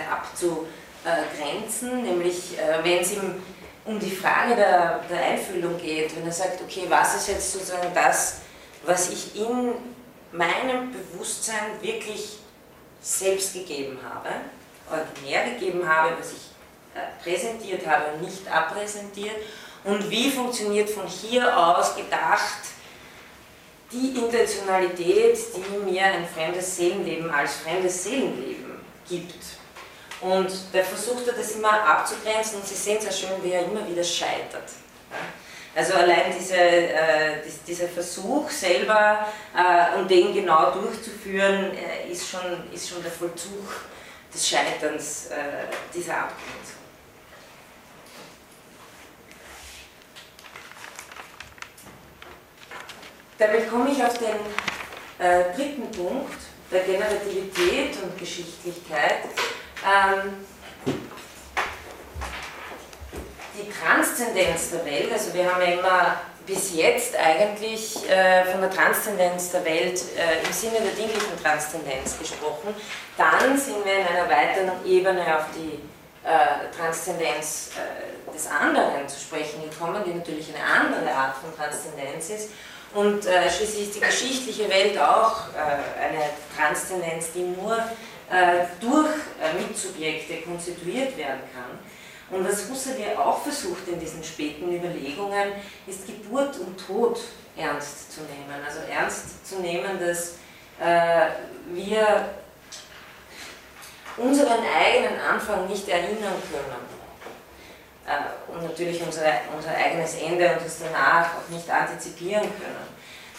abzugrenzen, nämlich äh, wenn es ihm um die Frage der, der Einfühlung geht, wenn er sagt, okay, was ist jetzt sozusagen das, was ich in meinem Bewusstsein wirklich selbst gegeben habe, originär gegeben habe, was ich äh, präsentiert habe und nicht abpräsentiert und wie funktioniert von hier aus gedacht die Intentionalität, die mir ein fremdes Seelenleben als fremdes Seelenleben gibt. Und da versucht er das immer abzugrenzen und Sie sehen sehr schön, wie er immer wieder scheitert. Also allein diese, äh, dieser Versuch selber äh, und den genau durchzuführen, äh, ist, schon, ist schon der Vollzug des Scheiterns äh, dieser Abgrenzung. Damit komme ich auf den äh, dritten Punkt der Generativität und Geschichtlichkeit. Ähm, die Transzendenz der Welt, also wir haben ja immer bis jetzt eigentlich äh, von der Transzendenz der Welt äh, im Sinne der dinglichen Transzendenz gesprochen. Dann sind wir in einer weiteren Ebene auf die äh, Transzendenz äh, des anderen zu sprechen gekommen, die natürlich eine andere Art von Transzendenz ist. Und äh, schließlich ist die geschichtliche Welt auch äh, eine Transzendenz, die nur durch äh, Mitsubjekte konstituiert werden kann. Und was Husserl auch versucht in diesen späten Überlegungen, ist Geburt und Tod ernst zu nehmen. Also ernst zu nehmen, dass äh, wir unseren eigenen Anfang nicht erinnern können äh, und natürlich unser, unser eigenes Ende und das danach auch nicht antizipieren können.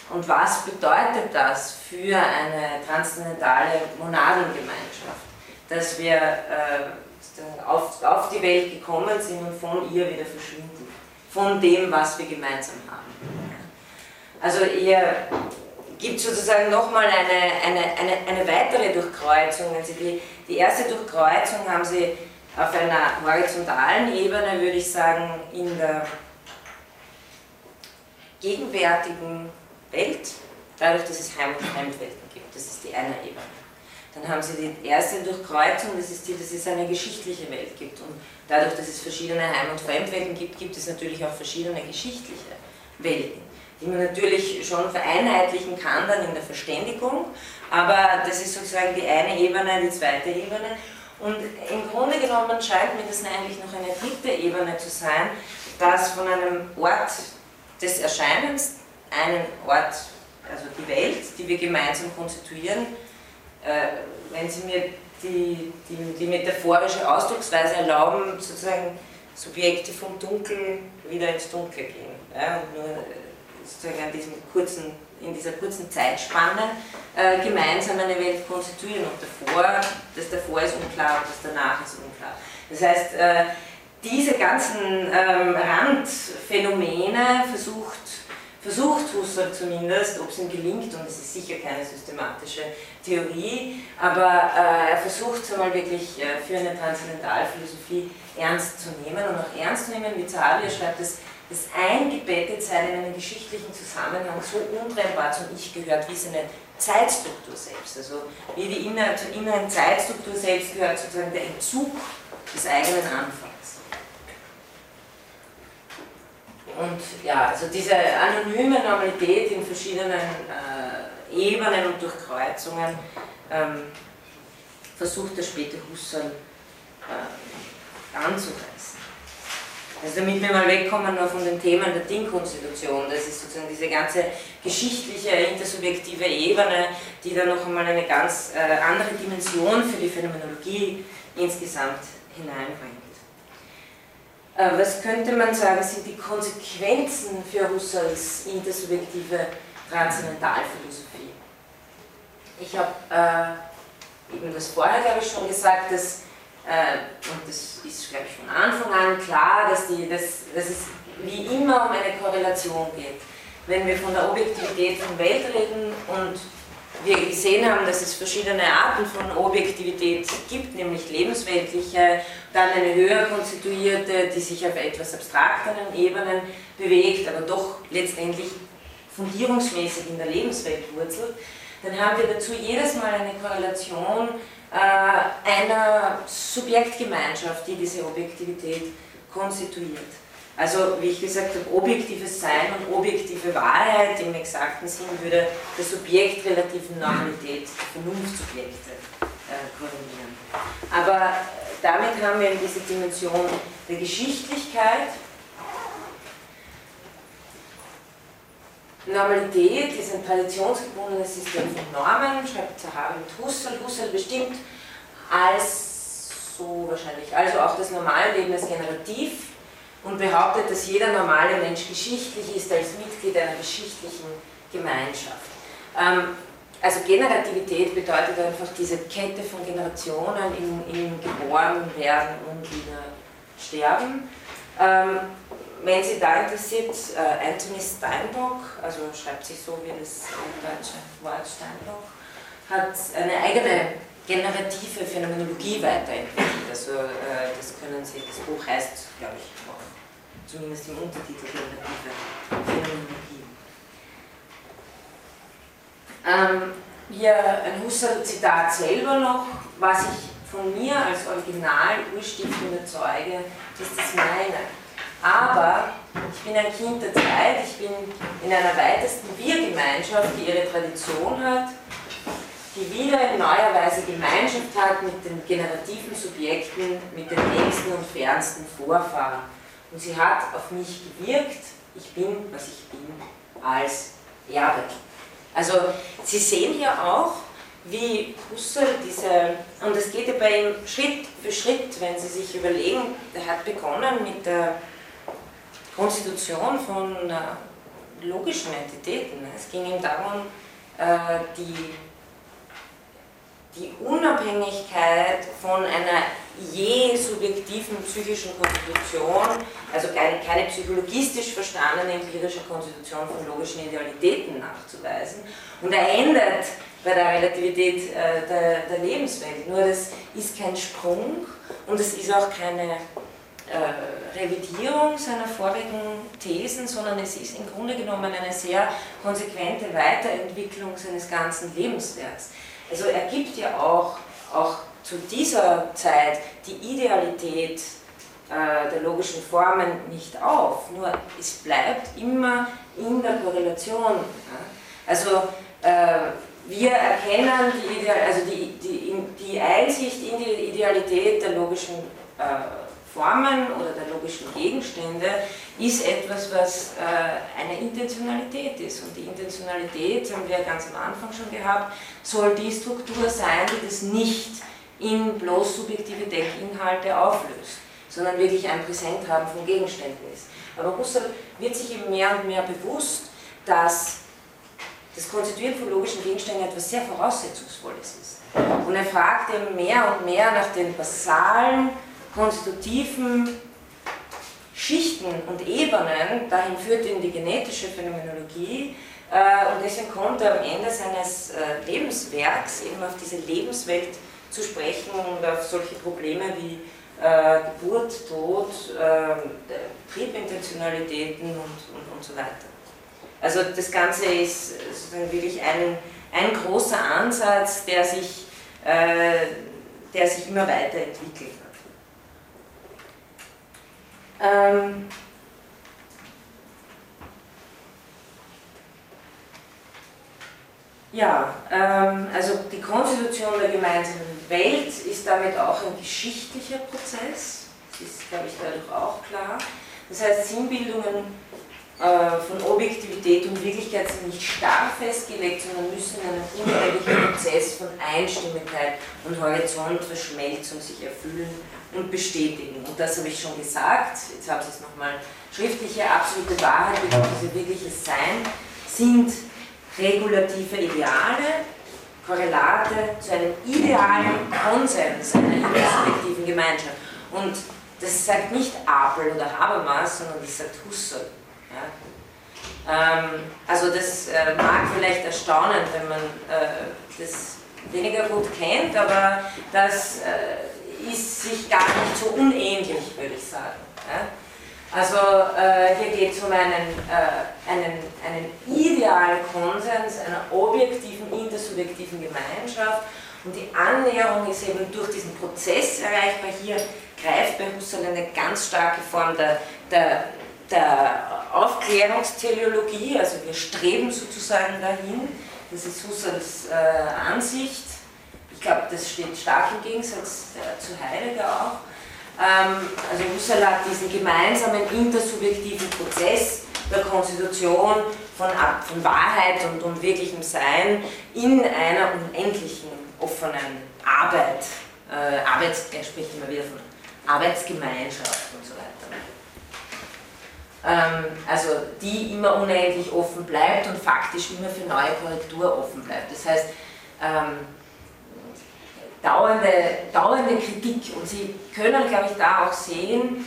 Und was bedeutet das für eine transzendentale Monadengemeinschaft, dass wir äh, auf, auf die Welt gekommen sind und von ihr wieder verschwinden, von dem, was wir gemeinsam haben. Also ihr gibt sozusagen nochmal eine, eine, eine, eine weitere Durchkreuzung. Also die, die erste Durchkreuzung haben sie auf einer horizontalen Ebene, würde ich sagen, in der gegenwärtigen Welt, dadurch, dass es Heim- und Fremdwelten gibt. Das ist die eine Ebene. Dann haben Sie die erste Durchkreuzung, das ist die, dass es eine geschichtliche Welt gibt. Und dadurch, dass es verschiedene Heim- und Fremdwelten gibt, gibt es natürlich auch verschiedene geschichtliche Welten, die man natürlich schon vereinheitlichen kann dann in der Verständigung. Aber das ist sozusagen die eine Ebene, die zweite Ebene. Und im Grunde genommen scheint mir das eigentlich noch eine dritte Ebene zu sein, dass von einem Ort des Erscheinens, einen Ort, also die Welt, die wir gemeinsam konstituieren, äh, wenn Sie mir die, die, die metaphorische Ausdrucksweise erlauben, sozusagen Subjekte vom Dunkel wieder ins Dunkle gehen. Ja, und nur sozusagen an diesem kurzen in dieser kurzen Zeitspanne äh, gemeinsam eine Welt konstituieren. Und davor, das davor ist unklar und das danach ist unklar. Das heißt, äh, diese ganzen ähm, Randphänomene versucht, versucht Husserl zumindest, ob es ihm gelingt, und es ist sicher keine systematische Theorie, aber äh, er versucht es einmal wirklich äh, für eine Transzendentalphilosophie ernst zu nehmen und auch ernst zu nehmen, wie Zavia schreibt es, das Eingebettetsein in einen geschichtlichen Zusammenhang so untrennbar zum Ich gehört wie seine Zeitstruktur selbst. Also wie die inneren Zeitstruktur selbst gehört sozusagen der Entzug des eigenen Anfangs. Und ja, also diese anonyme Normalität in verschiedenen äh, Ebenen und Durchkreuzungen ähm, versucht der späte Husserl äh, anzureißen. Also damit wir mal wegkommen nur von den Themen der Dingkonstitution, das ist sozusagen diese ganze geschichtliche, intersubjektive Ebene, die da noch einmal eine ganz äh, andere Dimension für die Phänomenologie insgesamt hineinbringt. Äh, was könnte man sagen, sind die Konsequenzen für Husserls intersubjektive Transzendentalphilosophie? Ich habe äh, eben das vorher, glaube ich, schon gesagt, dass, äh, und das ist, glaube ich, von Anfang an klar, dass, die, dass, dass es wie immer um eine Korrelation geht. Wenn wir von der Objektivität von Welt reden und wir gesehen haben, dass es verschiedene Arten von Objektivität gibt, nämlich lebensweltliche, dann eine höher konstituierte, die sich auf etwas abstrakteren Ebenen bewegt, aber doch letztendlich fundierungsmäßig in der Lebenswelt wurzelt, dann haben wir dazu jedes Mal eine Korrelation äh, einer Subjektgemeinschaft, die diese Objektivität konstituiert. Also, wie ich gesagt habe, objektives Sein und objektive Wahrheit im exakten Sinn würde der subjektrelativen Normalität Vernunftsubjekte äh, korrelieren. Aber damit haben wir diese Dimension der Geschichtlichkeit. Normalität ist ein traditionsgebundenes System von Normen, schreibt Zahavi mit Husserl. Husserl bestimmt als so wahrscheinlich, also auch das Normalleben als generativ und behauptet, dass jeder normale Mensch geschichtlich ist als Mitglied einer geschichtlichen Gemeinschaft. Ähm, also Generativität bedeutet einfach diese Kette von Generationen im, im geboren werden und wieder sterben. Ähm, wenn Sie da interessiert, äh, Anthony Steinbock, also schreibt sich so wie das deutsche Wort Steinbock, hat eine eigene generative Phänomenologie weiterentwickelt. Also äh, das können Sie, das Buch heißt, glaube ich, zumindest im Untertitel generative Phänomenologie. Ähm, hier ein Husserl-Zitat selber noch, was ich von mir als Original urstiftender Zeuge, ist das meine. Aber ich bin ein Kind der Zeit, ich bin in einer weitesten Wir-Gemeinschaft, die ihre Tradition hat, die wieder in neuer Weise Gemeinschaft hat mit den generativen Subjekten, mit den nächsten und fernsten Vorfahren. Und sie hat auf mich gewirkt, ich bin, was ich bin, als Erbe. Also Sie sehen hier auch, wie Husserl diese, und es geht ja bei ihm Schritt für Schritt, wenn Sie sich überlegen, er hat begonnen mit der Konstitution von äh, logischen Entitäten. Es ging ihm darum, äh, die die Unabhängigkeit von einer je subjektiven psychischen Konstitution, also keine, keine psychologistisch verstandene empirische Konstitution von logischen Idealitäten nachzuweisen. Und er ändert bei der Relativität äh, der, der, Lebenswelt. Nur das ist kein Sprung und es ist auch keine äh, Revidierung seiner vorigen Thesen, sondern es ist im Grunde genommen eine sehr konsequente Weiterentwicklung seines ganzen Lebenswerks. Also er gibt ja auch, auch zu dieser Zeit die Idealität äh, der logischen Formen nicht auf, nur es bleibt immer in der Korrelation. Ja? Also äh, wir erkennen die, Ideal, also die, die, die Einsicht in die Idealität der logischen äh, Formen oder der logischen Gegenstände ist etwas, was äh, eine Intentionalität ist. Und die Intentionalität, haben wir ganz am Anfang schon gehabt, soll die Struktur sein, die das nicht in bloß subjektive Denkinhalte auflöst, sondern wirklich ein Präsenthaben von Gegenständen ist. Aber Husserl wird sich eben mehr und mehr bewusst, dass das Konstituieren von logischen Gegenständen etwas sehr Voraussetzungsvolles ist. Und er fragt eben mehr und mehr nach den basalen, konstitutiven Schichten und Ebenen, dahin führt ihn die genetische Phänomenologie äh, und deswegen kommt er am Ende seines äh, Lebenswerks eben auf diese Lebenswelt zu sprechen und auf solche Probleme wie äh, Geburt, Tod, äh, Triebintentionalitäten und, und, und so weiter. Also das Ganze ist sozusagen wirklich ein, ein großer Ansatz, der sich, äh, der sich immer weiterentwickelt hat. Ähm, Ja, ähm, also die Konstitution der gemeinsamen Welt ist damit auch ein geschichtlicher Prozess. Das ist, glaube ich, dadurch auch klar. Das heißt, Sinnbildungen äh, von Objektivität und Wirklichkeit sind nicht starr festgelegt, sondern müssen einen unheimlichen Prozess von Einstimmigkeit und Horizontverschmelzung sich erfüllen und bestätigen. Und das habe ich schon gesagt, jetzt habe ich es nochmal schriftliche absolute Wahrheit, bzw. wirkliches Sein, sind regulative Ideale, Korrelate zu einem idealen Konsens einer intersubjektiven Gemeinschaft. Und das sagt nicht Apel oder Habermas, sondern das sagt Husserl. Ja? Ähm, also das äh, mag vielleicht erstaunen, wenn man äh, das weniger gut kennt, aber das äh, ist sich gar nicht so unähnlich, würde ich sagen. Ja? Also äh, hier geht es um einen, äh, einen, einen idealen Konsens einer objektiven, intersubjektiven Gemeinschaft und die Annäherung ist eben durch diesen Prozess erreichbar. Hier greift bei Husserl eine ganz starke Form der, der, der Aufklärungsteleologie, also wir streben sozusagen dahin. Das ist Husserls äh, Ansicht. Ich glaube, das steht stark im Gegensatz äh, zu Heidegger auch. Ähm, also Husserl hat diesen gemeinsamen intersubjektiven Prozess der Konstitution von, von Wahrheit und, und wirklichem Sein in einer unendlichen offenen Arbeit, äh, Arbeits, er spricht immer wieder von Arbeitsgemeinschaft und so weiter. Ähm, also die immer unendlich offen bleibt und faktisch immer für neue Korrektur offen bleibt. Das heißt, ähm, dauernde, dauernde Kritik. Und Sie können, glaube ich, da auch sehen,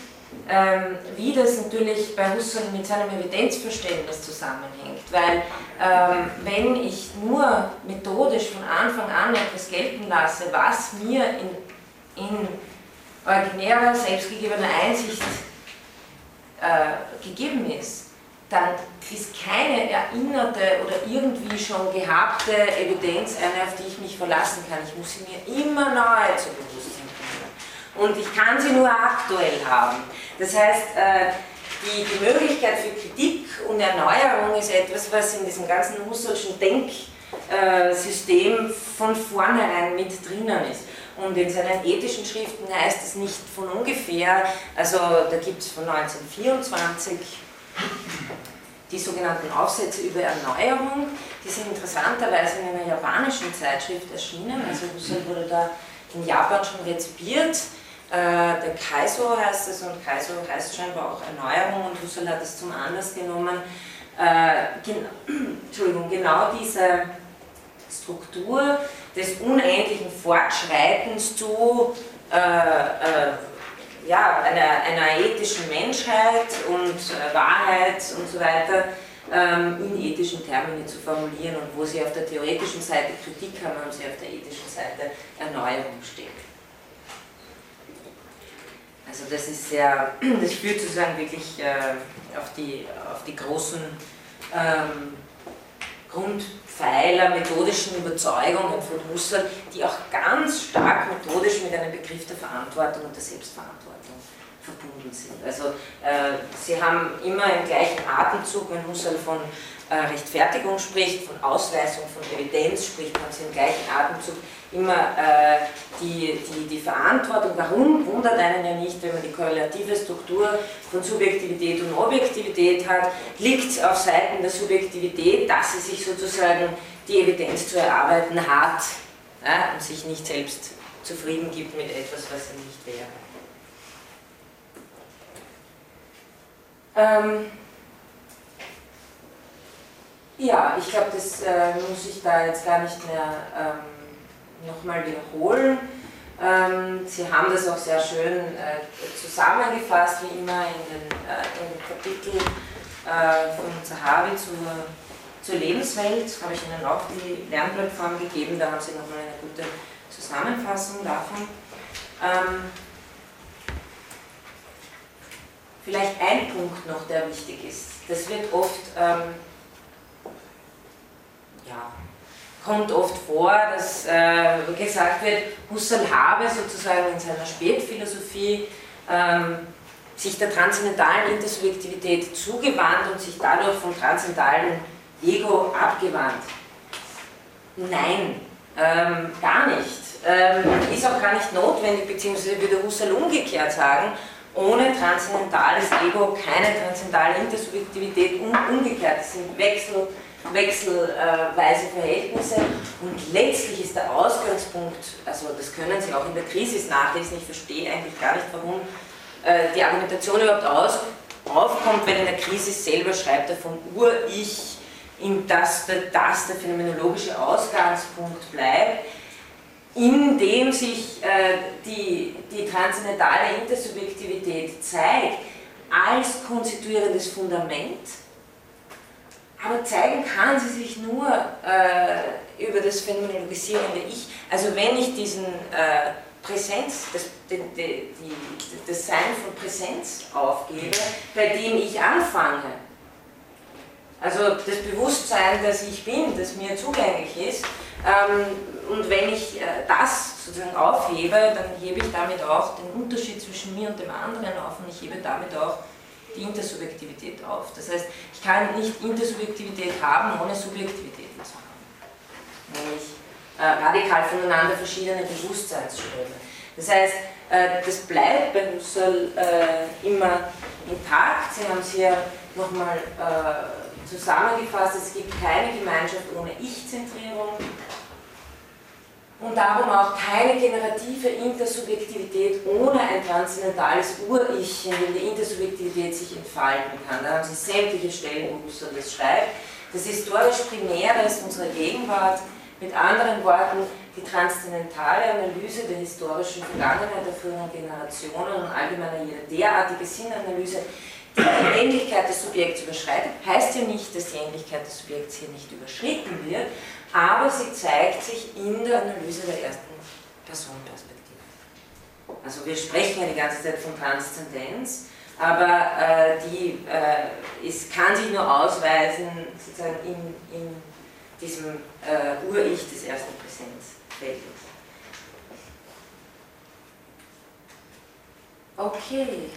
ähm, wie das natürlich bei Husserl mit seinem Evidenzverständnis zusammenhängt. Weil ähm, wenn ich nur methodisch von Anfang an etwas gelten lasse, was mir in, in originärer, selbstgegebener Einsicht äh, gegeben ist, dann ist keine erinnerte oder irgendwie schon gehabte Evidenz eine, auf die ich mich verlassen kann. Ich muss sie mir immer neu zu Bewusstsein bringen. Und ich kann sie nur aktuell haben. Das heißt, äh, die, Möglichkeit für Kritik und Erneuerung ist etwas, was in diesem ganzen Husserlschen Denksystem von vornherein mit drinnen ist. Und in seinen ethischen Schriften heißt es nicht von ungefähr, also da gibt es von 1924 die sogenannten Aufsätze über Erneuerung, die sind interessanterweise in einer japanischen Zeitschrift erschienen, also Husserl wurde da in Japan schon rezipiert. Äh, der Kaiso heißt es und Kaiso heißt scheinbar auch Erneuerung und Husserl hat es zum Anlass genommen, äh, Entschuldigung, genau diese Struktur des unendlichen Fortschreitens zu äh, äh ja, einer, einer ethischen Menschheit und äh, Wahrheit und so weiter ähm, in ethischen Termini zu formulieren und wo sie auf der theoretischen Seite Kritik haben und sie auf der ethischen Seite Erneuerung stehen. Also das ist sehr, das führt sozusagen wirklich äh, auf, die, auf die großen ähm, Grundpfeiler methodischen Überzeugungen von Husserl, die auch ganz stark methodisch mit einem Begriff der Verantwortung und der Selbstverantwortung verbunden sind. Also äh, sie haben immer im gleichen Atemzug, wenn Husserl von äh, Rechtfertigung spricht, von Ausweisung, von Evidenz spricht, haben sie im gleichen Atemzug immer äh, die, die, die Verantwortung. Warum wundert einen ja nicht, wenn man die korrelative Struktur von Subjektivität und Objektivität hat, liegt auf Seiten der Subjektivität, dass sie sich sozusagen die Evidenz zu erarbeiten hat ja, und sich nicht selbst zufrieden gibt mit etwas, was sie nicht wäre. Ähm, ja, ich glaube, das äh, muss ich da jetzt gar nicht mehr ähm, nochmal wiederholen. Ähm, Sie haben das auch sehr schön äh, zusammengefasst, wie immer in den, äh, in den Kapitel äh, von Zahavi zur, zur Lebenswelt. Habe ich Ihnen auch die Lernplattform gegeben, da haben Sie nochmal eine gute Zusammenfassung davon. Ähm, vielleicht ein Punkt noch, der wichtig ist. Das wird oft, ähm, ja, kommt oft vor, dass äh, gesagt wird, Husserl habe sozusagen in seiner Spätphilosophie ähm, sich der transzendentalen Intersubjektivität zugewandt und sich dadurch vom transzendentalen Ego abgewandt. Nein, ähm, gar nicht. Ähm, ist auch gar nicht notwendig, beziehungsweise würde Husserl umgekehrt sagen, ohne transzendentales Ego keine transzendentale Intersubjektivität und umgekehrt. Das sind Wechsel, wechselweise Verhältnisse und letztlich ist der Ausgangspunkt, also das können Sie auch in der Krise nachlesen, ich verstehe eigentlich gar nicht, warum äh, die Argumentation überhaupt aus, aufkommt, wenn in der Krise selber schreibt er vom Ur-Ich, in das das der phänomenologische Ausgangspunkt bleibt in dem sich äh, die, die transzendentale Intersubjektivität zeigt als konstituierendes Fundament, aber zeigen kann sie sich nur äh, über das phänomenologisierende Ich. Also wenn ich diesen äh, Präsenz, das, die, die, das Sein von Präsenz aufgebe, bei dem ich anfange, also das Bewusstsein, dass ich bin, das mir zugänglich ist, ähm, und wenn ich äh, das sozusagen aufhebe, dann hebe ich damit auch den Unterschied zwischen mir und dem anderen auf und ich hebe damit auch die Intersubjektivität auf. Das heißt, ich kann nicht Intersubjektivität haben, ohne Subjektivität zu haben. Nämlich äh, radikal voneinander verschiedene Bewusstseinsströme. Das heißt, äh, das bleibt bei Husserl äh, immer intakt. Sie haben es hier nochmal äh, zusammengefasst, es gibt keine Gemeinschaft ohne Ich-Zentrierung, und darum auch keine generative Intersubjektivität ohne ein transzendentales Ur-Ich, in dem die Intersubjektivität sich entfalten kann. Da haben Sie sämtliche Stellen, wo Husserl das schreibt. Das historisch Primäre ist unsere Gegenwart. Mit anderen Worten, die transzendentale Analyse der historischen Vergangenheit der früheren Generationen und allgemeiner jeder derartige Sinnanalyse, die die Ähnlichkeit des Subjekts überschreitet, heißt ja nicht, dass die Ähnlichkeit des Subjekts hier nicht überschritten wird, aber sie zeigt sich in der Analyse der ersten Personenperspektive. Also wir sprechen ja die ganze Zeit von Transzendenz, aber äh, die äh, ist, kann sich nur ausweisen sozusagen in, in diesem äh, Ur-Ich des ersten Präsenzfeldes. Okay,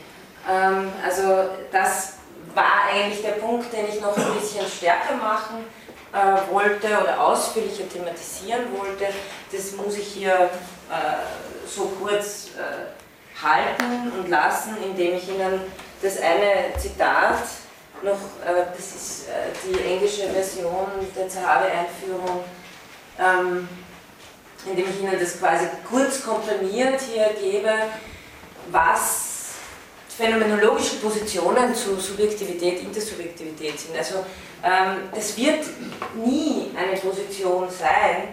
ähm, also das war eigentlich der Punkt, den ich noch ein bisschen stärker machen äh, wollte oder ausführlicher thematisieren wollte, das muss ich hier äh, so kurz äh, halten und lassen, indem ich Ihnen das eine Zitat noch, äh, das ist äh, die englische Version der Zahavi-Einführung, ähm, indem ich Ihnen das quasi kurz komprimiert hier gebe, was phänomenologische Positionen zu Subjektivität, Intersubjektivität sind. Also ähm, das wird nie eine Position sein,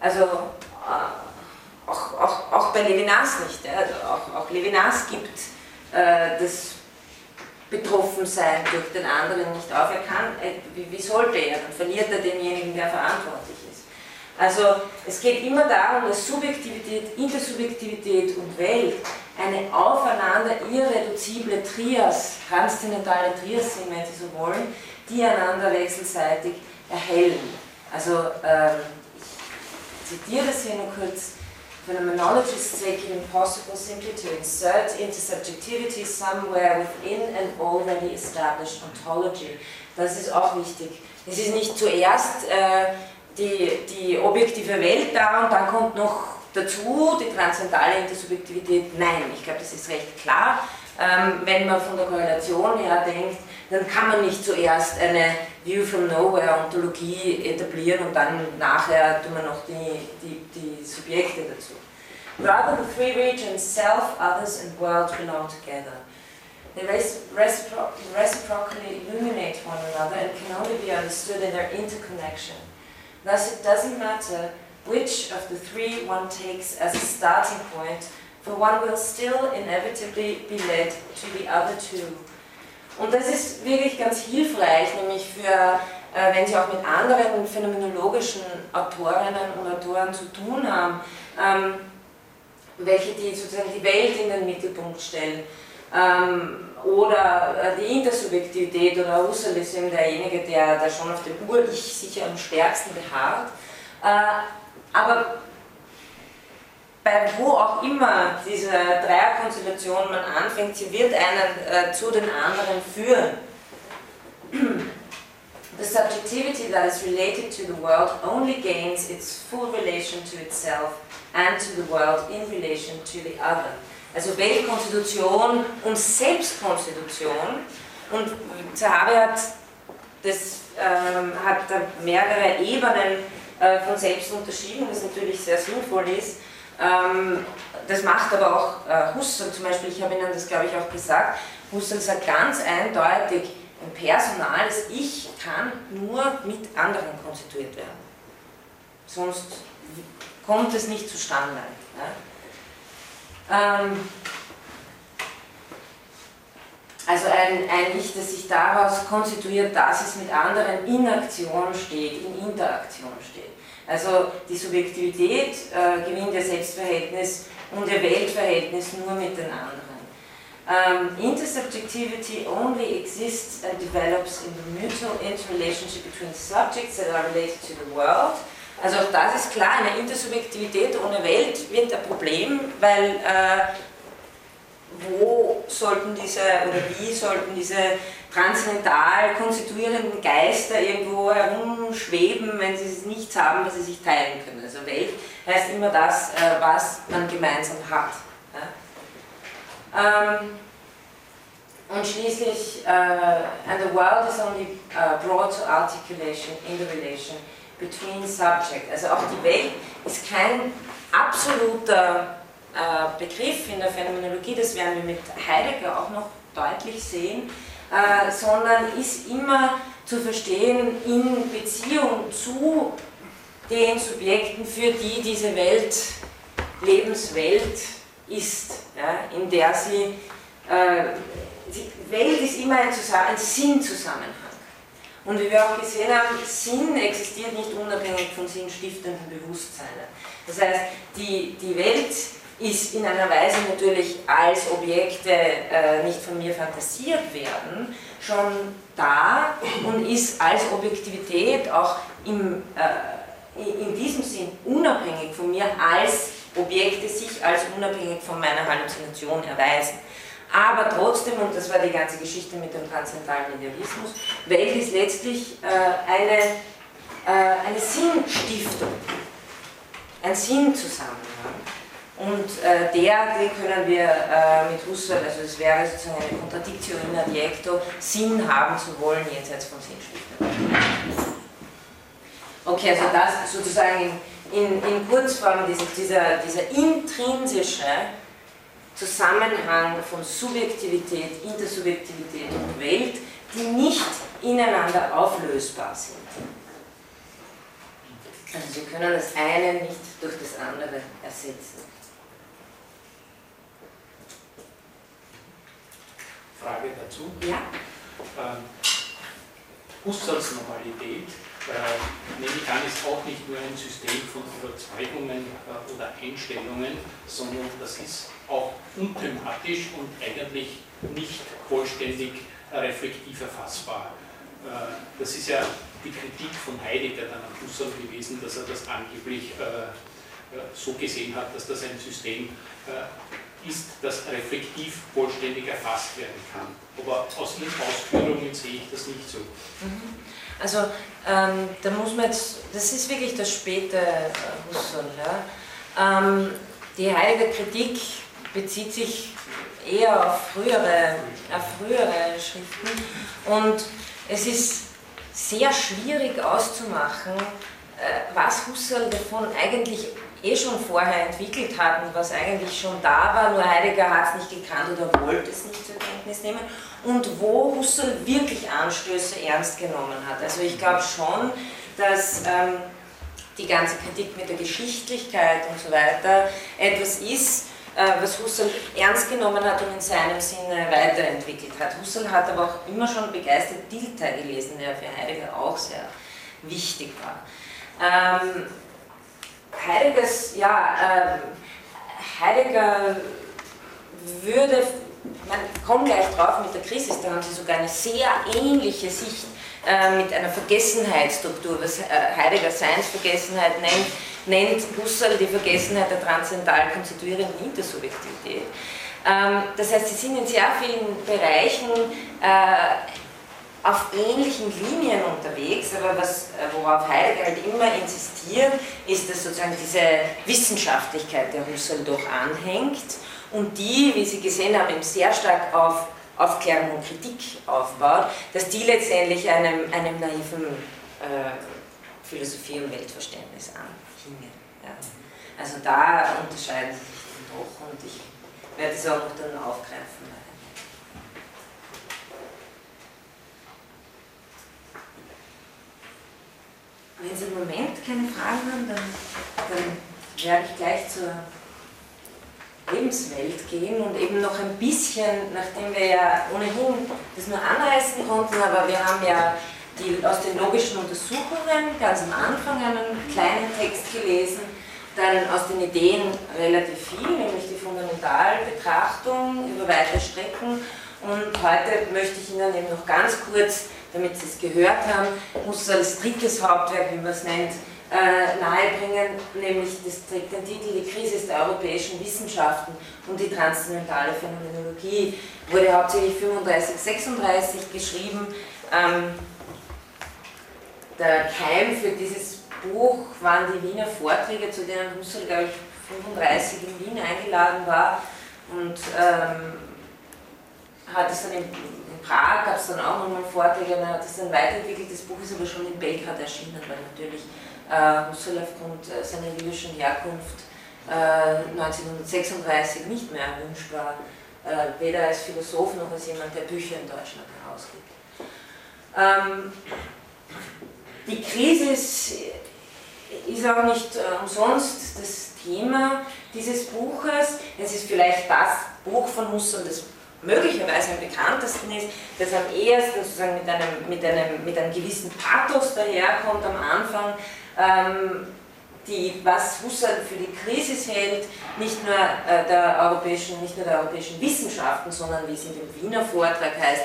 also äh, auch, auch, auch bei Levinas nicht. Ja? Also auch, auch Levinas gibt äh, das Betroffensein durch den anderen nicht auf. Er kann, äh, wie, wie sollte er? Dann verliert er denjenigen, der verantwortlich ist. Also es geht immer darum, dass Subjektivität, Intersubjektivität und Welt eine aufeinander irreduzible Trias, transzendentale Trias sind, wenn Sie so wollen, die einander wechselseitig erhellen. Also ähm, ich zitiere das hier nur kurz. Phenomenologists take it impossible simply to insert intersubjectivity somewhere within an already established ontology. Das ist auch wichtig. Es ist nicht zuerst äh, die, die objektive Welt da und dann kommt noch dazu die transzendentale Intersubjektivität. Nein, ich glaube, das ist recht klar. Ähm, wenn man von der Korrelation her denkt, dann kann man nicht zuerst eine View from Nowhere Ontologie etablieren und dann nachher tun wir noch die, die, die Subjekte dazu. Rather the three regions, self, others and world belong together. They recipro reciprocally illuminate one another and can only be understood in their interconnection. Thus it doesn't matter which of the three one takes as a starting point, for one will still inevitably be led to the other two. Und das ist wirklich ganz hilfreich, nämlich für, äh, wenn Sie auch mit anderen phänomenologischen Autorinnen und Autoren zu tun haben, ähm, welche die sozusagen die Welt in den Mittelpunkt stellen. Ähm, oder äh, die Intersubjektivität oder Husserl ist eben derjenige, der, der schon auf dem Ur-Ich sicher am stärksten beharrt. Äh, aber bei wo auch immer diese Dreierkonstellation man anfängt, sie wird einen äh, zu den anderen führen. The subjectivity that is related to the world only gains its full relation to itself and to the world in relation to the other. Also Weltkonstitution und Selbstkonstitution. Und Zahavi hat, das, ähm, hat mehrere Ebenen äh, von Selbst unterschieden, was natürlich sehr sinnvoll ist. Ähm, das macht aber auch äh, Husserl zum Beispiel, ich habe Ihnen das glaube ich auch gesagt, Husserl sagt ganz eindeutig, ein personales Ich kann nur mit anderen konstituiert werden. Sonst kommt es nicht zustande. Ja? Ähm, also ein, ein Ich, das sich daraus konstituiert, dass es mit anderen in Aktion steht, in Interaktion steht. Also die Subjektivität äh, gewinnt ihr Selbstverhältnis und ihr Weltverhältnis nur mit den anderen. Um, intersubjectivity only exists and develops in the mutual interrelationship between subjects that are related to the world also auch das ist klar, eine Intersubjektivität ohne Welt wird ein Problem, weil äh, wo sollten diese oder wie sollten diese transzendental konstituierenden Geister irgendwo herumschweben, wenn sie nichts haben, was sie sich teilen können. Also Welt heißt immer das, äh, was man gemeinsam hat. Ja? Ähm, und schließlich, uh, and the world is only uh, brought to articulation in the relation between subject. Also auch die Welt ist kein absoluter äh, Begriff in der Phänomenologie, das werden wir mit Heidegger auch noch deutlich sehen, äh, sondern ist immer zu verstehen in Beziehung zu den Subjekten, für die diese Welt Lebenswelt ist, ja, in der sie, äh, die Welt ist immer ein, ein Sinnzusammenhang. Und wie wir auch gesehen haben, Sinn existiert nicht unabhängig von sinnstiftenden Bewusstseinen. Das heißt, die, die Welt ist in einer Weise natürlich als Objekte äh, nicht von mir fantasiert werden, schon da und ist als Objektivität auch im, äh, in diesem Sinn unabhängig von mir als Objekte sich als unabhängig von meiner Halluzination erweisen. Aber trotzdem, und das war die ganze Geschichte mit dem transzendentalen Idealismus, Welt ist letztlich äh, eine, äh, eine Sinnstiftung, ein Sinnzusammenhang. Und äh, der, den können wir äh, mit Husserl, also es wäre sozusagen eine Contradictio in adjecto, Sinn haben zu wollen, jenseits von Sinnstiftung. Okay, also das sozusagen in, in, in Kurzform, dieser, dieser intrinsische Zusammenhang von Subjektivität, Intersubjektivität und Welt, die nicht ineinander auflösbar sind. Also Sie können das eine nicht durch das andere ersetzen. Frage dazu? Ja. Ähm, Husserls Normalität nehme ich an, ist auch nicht nur ein System von Überzeugungen äh, oder Einstellungen, sondern das ist auch unthematisch und eigentlich nicht vollständig reflektiv erfassbar. Äh, das ist ja die Kritik von Heidegger dann am Husserl gewesen, dass er das angeblich äh, äh, so gesehen hat, dass das ein System ist, das reflektiv vollständig erfasst werden kann. Aber aus Ihren Ausführungen sehe ich das nicht so. Mhm. Also ähm, da muss man jetzt, das ist wirklich das späte Husserl. Ja? Ähm, die Heidegger Kritik bezieht sich eher auf frühere, auf frühere Schriften und es ist sehr schwierig auszumachen, äh, was Husserl davon eigentlich eh schon vorher entwickelt hat und was eigentlich schon da war, nur Heidegger hat es nicht gekannt oder wollte es nicht zur Kenntnis nehmen und wo Husserl wirklich Anstöße ernst genommen hat. Also ich glaube schon, dass ähm, die ganze Kritik mit der Geschichtlichkeit und so weiter etwas ist, äh, was Husserl ernst genommen hat und in seinem Sinne weiterentwickelt hat. Husserl hat aber auch immer schon begeistert Dilthey gelesen, der für Heidegger auch sehr wichtig war. Ähm, Heideggers, ja, äh, Heidegger würde man kommt gleich drauf mit der Krise, da haben sie sogar eine sehr ähnliche Sicht äh, mit einer Vergessenheitsstruktur, was äh, Heidegger Seinsvergessenheit nennt, nennt Husserl die Vergessenheit der transzendental konstituierenden Intersubjektivität. Ähm, das heißt, sie sind in sehr vielen Bereichen äh, auf ähnlichen Linien unterwegs, aber was, worauf Heidegger halt immer insistiert, ist, dass sozusagen diese Wissenschaftlichkeit der Husserl doch anhängt und die, wie Sie gesehen haben, eben sehr stark auf Aufklärung und Kritik aufbaut, dass die letztendlich einem, einem naiven äh, Philosophie und Weltverständnis anhingen. Ja. Also da unterscheiden sich dann doch und ich werde es auch noch dann aufgreifen. Wenn Sie im Moment keine Fragen haben, dann, dann werde ich gleich zur Lebenswelt gehen und eben noch ein bisschen, nachdem wir ja ohnehin das nur anreißen konnten, aber wir haben ja die, aus den logischen Untersuchungen ganz am Anfang einen kleinen Text gelesen, dann aus den Ideen relativ viel, nämlich die Fundamentalbetrachtung über weite Strecken. Und heute möchte ich Ihnen eben noch ganz kurz damit Sie es gehört haben, muss als drittes Hauptwerk, wie man es nennt, äh, nahebringen, nämlich das trägt den Titel Die Krise der europäischen Wissenschaften und die transzendentale Phänomenologie. Wurde hauptsächlich 35, 36 geschrieben. Ähm, der Keim für dieses Buch waren die Wiener Vorträge, zu denen Husserl, glaube ich, 35 in Wien eingeladen war und ähm, hat es dann in Prag gab es dann auch nochmal Vorträge, dann hat es ein weiterentwickelt, das Buch ist aber schon in Belgrad erschienen, weil natürlich Husserl aufgrund äh, seiner jüdischen Herkunft äh, 1936 nicht mehr erwünscht war, äh, weder als Philosoph noch als jemand, der Bücher in Deutschland herausgibt. Ähm, die Krise ist, ist auch nicht äh, umsonst das Thema dieses Buches. Es ist vielleicht das Buch von Husserl, das möglicherweise am bekanntesten ist, das am ehesten sozusagen mit einem, mit einem, mit einem gewissen Pathos daherkommt am Anfang, die, was Husserl für die Krise hält, nicht nur, äh, der europäischen, nicht nur der europäischen Wissenschaften, sondern wie es in dem Wiener Vortrag heißt,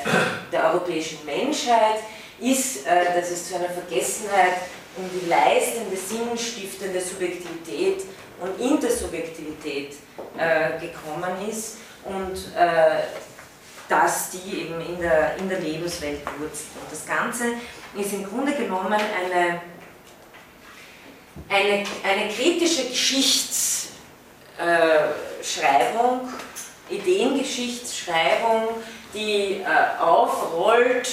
der europäischen Menschheit, ist, äh, dass es zu einer Vergessenheit um die leistende, sinnstiftende Subjektivität und Intersubjektivität äh, gekommen ist und dass die eben in der, in der Lebenswelt wurzeln. Und das Ganze ist im Grunde genommen eine, eine, eine kritische Geschichtsschreibung, äh, Ideengeschichtsschreibung, die äh, aufrollt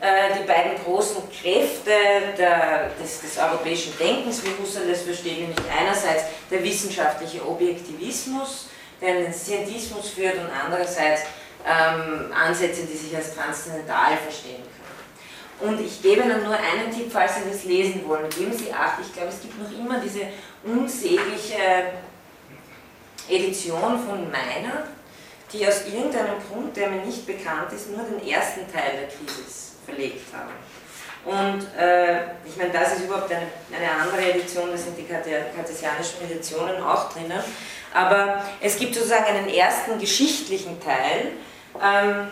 äh, die beiden großen Kräfte der, des, des, europäischen Denkens, wie Husserl das versteht, nämlich einerseits der wissenschaftliche Objektivismus, der den Scientismus führt und andererseits ähm, Ansätze, die sich als transzendental verstehen. Und ich gebe Ihnen nur einen Tipp, falls Sie das lesen wollen. Geben Sie Acht, ich glaube, es gibt noch immer diese unsägliche Edition von meiner, die aus irgendeinem Grund, der mir nicht bekannt ist, nur den ersten Teil der Krise verlegt haben. Und äh, ich meine, das ist überhaupt eine, eine andere Edition, da sind die kartesianischen Editionen auch drinnen. Aber es gibt sozusagen einen ersten geschichtlichen Teil. Ähm,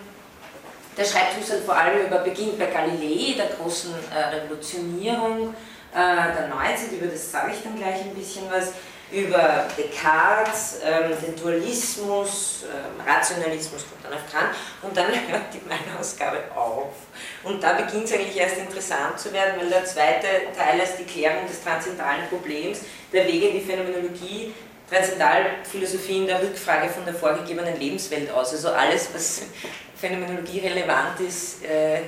der schreibt Husserl vor allem über, beginnt bei Galilei, der großen äh, Revolutionierung äh, der Neuzeit, über das sage ich dann gleich ein bisschen was, über Descartes, ähm, den Dualismus, ähm, Rationalismus kommt dann auf Kant und dann hört die meine Ausgabe auf. Und da beginnt es eigentlich erst interessant zu werden, weil der zweite Teil ist die Klärung des transzendentalen Problems, der Weg in die Phänomenologie, Transzendalphilosophie in der Rückfrage von der vorgegebenen Lebenswelt aus. Also alles, was Phänomenologie relevant ist, äh,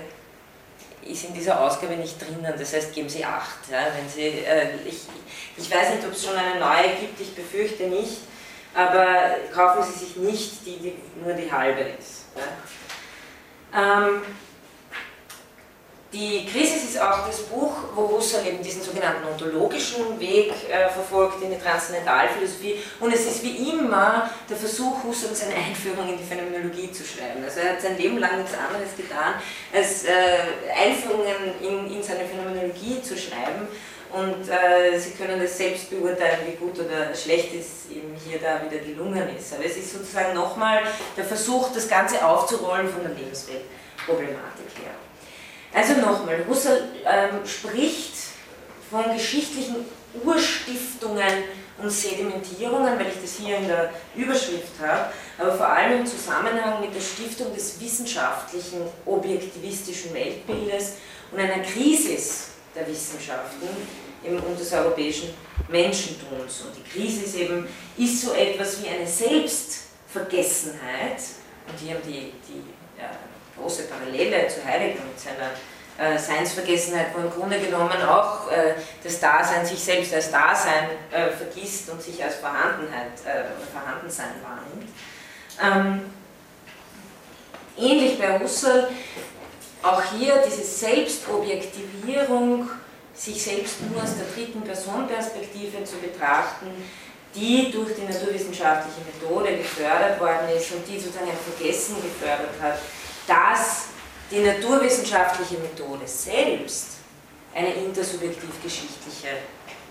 ist in dieser Ausgabe nicht drinnen. Das heißt, geben Sie Acht. Ja, wenn Sie, äh, ich, ich weiß nicht, ob es schon eine neue gibt, ich befürchte nicht, aber kaufen Sie sich nicht die, die nur die halbe ist. Ja. Ähm, die Krise ist auch das Buch, wo Husserl eben diesen sogenannten ontologischen Weg äh, verfolgt in die Transzendentalphilosophie und es ist wie immer der Versuch, Husserl seine Einführung in die Phänomenologie zu schreiben. Also er hat sein Leben lang nichts anderes getan, als äh, Einführungen in, in seine Phänomenologie zu schreiben und äh, Sie können das selbst beurteilen, wie gut oder schlecht es ihm hier da wieder gelungen ist. Aber es ist sozusagen nochmal der Versuch, das Ganze aufzurollen von der Lebensweltproblematik her. Also nochmal, Husserl ähm, spricht von geschichtlichen Urstiftungen und Sedimentierungen, weil ich das hier in der Überschrift habe, aber vor allem im Zusammenhang mit der Stiftung des wissenschaftlichen, objektivistischen Weltbildes und einer Krisis der Wissenschaften und des europäischen Menschentums. Und die Krisis eben ist so etwas wie eine Selbstvergessenheit, und hier haben die, die große Parallele zu Heidegger mit seiner äh, Seinsvergessenheit, wo im Grunde genommen auch äh, das Dasein sich selbst als Dasein äh, vergisst und sich als Vorhandenheit äh, oder Vorhandensein wahrnimmt. Ähm, ähnlich bei Husserl, auch hier diese Selbstobjektivierung, sich selbst nur aus der dritten Personperspektive zu betrachten, die durch die naturwissenschaftliche Methode gefördert worden ist und die sozusagen ein Vergessen gefördert hat, dass die naturwissenschaftliche Methode selbst eine intersubjektiv-geschichtliche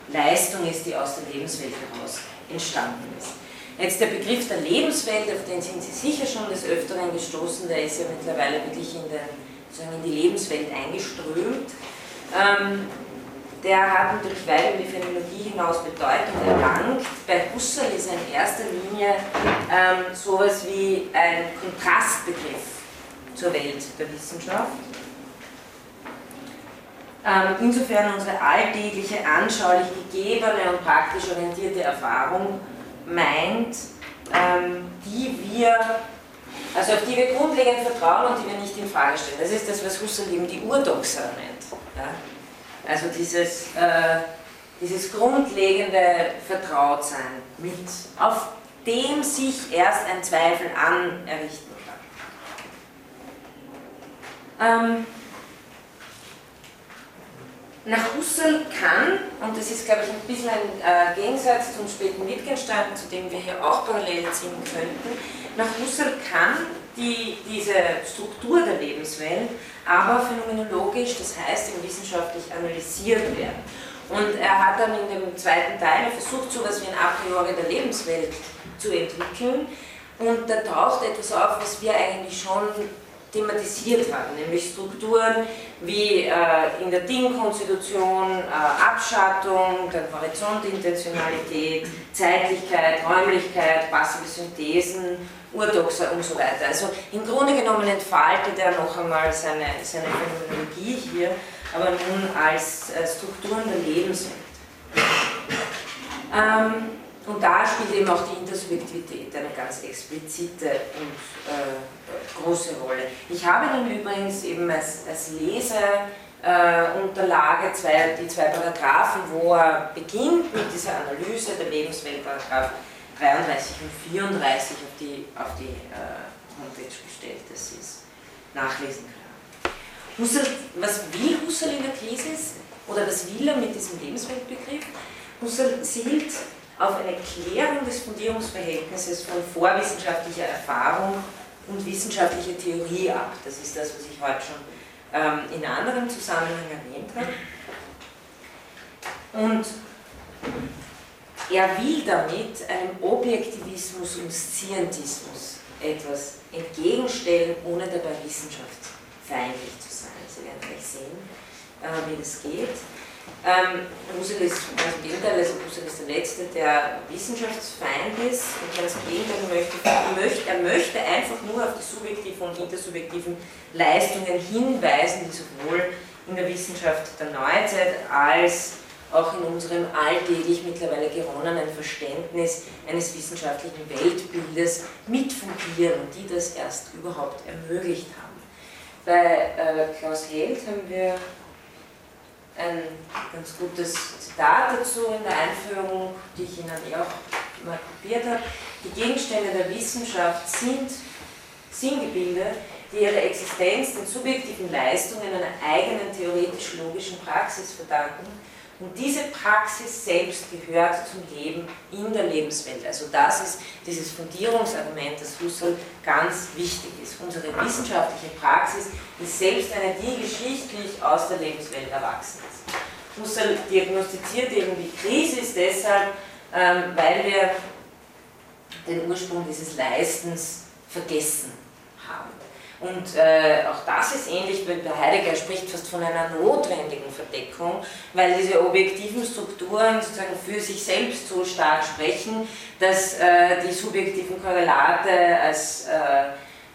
Leistung ist, die aus der Lebenswelt heraus entstanden ist. Jetzt der Begriff der Lebenswelt, auf den sind Sie sicher schon des Öfteren gestoßen, der ist ja mittlerweile wirklich in, den, in die Lebenswelt eingeströmt. Ähm, der hat natürlich weit über die Phänomenologie hinaus Bedeutung erlangt. Bei Husserl ist er in erster Linie ähm, sowas wie ein Kontrastbegriff zur Welt der Wissenschaft. Ähm, insofern unsere alltägliche, anschaulich gegebene und praktisch orientierte Erfahrung meint, ähm, die wir, also auf die wir grundlegend vertrauen und die wir nicht in Frage stellen. Das ist das, was Husserl eben die Urdoxa nennt. Also dieses, äh, dieses grundlegende Vertrautsein mit, auf dem sich erst ein Zweifel anerrichten ähm, nach Husserl kann, und das ist glaube ich ein bisschen ein äh, Gegensatz zum späten Wittgenstein, zu dem wir hier auch parallel ziehen könnten, nach Husserl kann die, diese Struktur der Lebenswelt aber phänomenologisch, das heißt im wissenschaftlich analysiert werden. Und er hat dann in dem zweiten Teil versucht, so etwas wie ein A priori der Lebenswelt zu entwickeln. Und da taucht etwas auf, was wir eigentlich schon thematisiert haben, nämlich Strukturen wie äh, in der Ding-Konstitution, äh, Abschattung, dann Horizontintentionalität, Zeitlichkeit, Räumlichkeit, passive Synthesen, Urdoxa und so weiter. Also im Grunde genommen entfaltet er noch einmal seine, seine Phänomenologie hier, aber nun als äh, Strukturen der Lebenswelt. Ähm, und da spielt eben auch die Intersubjektivität eine ganz explizite und äh, große Rolle. Ich habe dann übrigens eben als, als Leseunterlage äh, zwei, die zwei Paragraphen, wo er beginnt mit dieser Analyse der Lebenswelt, Paragraph 33 und 34 auf die, auf die äh, Homepage gestellt. Das ist nachlesen kann. Husserl, was will Husserl in der Krise? Oder was will er mit diesem Lebensweltbegriff? Husserl zielt auf eine Klärung des Fundierungsverhältnisses von vorwissenschaftlicher Erfahrung und wissenschaftlicher Theorie ab. Das ist das, was ich heute schon ähm, in anderem Zusammenhang erwähnt habe. Und er will damit einem Objektivismus und Scientismus etwas entgegenstellen, ohne dabei wissenschaftsfeindlich zu sein. Sie werden gleich sehen, äh, wie das geht. Ähm, Husserl ist ganz Gegenteil, also Husserl ist der Letzte, der Wissenschaftsfeind ist und ganz im Gegenteil möchte, möchte, er möchte einfach nur auf die subjektiven und intersubjektiven Leistungen hinweisen, die sowohl in der Wissenschaft der Neuzeit als auch in unserem alltäglich mittlerweile geronnenen Verständnis eines wissenschaftlichen Weltbildes mitfungieren und die das erst überhaupt ermöglicht haben. Bei äh, Klaus Held haben wir ein ganz gutes Zitat dazu in der Einführung, die ich Ihnen auch mal kopiert habe. Die Gegenstände der Wissenschaft sind Sinngebilde, die ihre Existenz den subjektiven Leistungen einer eigenen theoretisch-logischen Praxis verdanken. Und diese Praxis selbst gehört zum Leben in der Lebenswelt. Also das ist dieses Fundierungsargument, das Husserl ganz wichtig ist. Unsere wissenschaftliche Praxis ist selbst eine, die geschichtlich aus der Lebenswelt erwachsen ist. Husserl diagnostiziert eben die Krise deshalb, ähm, weil wir den Ursprung dieses Leistens vergessen haben. Und äh, auch das ist ähnlich, weil der Heidegger spricht fast von einer notwendigen Verdeckung, weil diese objektiven Strukturen sozusagen für sich selbst so stark sprechen, dass äh, die subjektiven Korrelate als äh,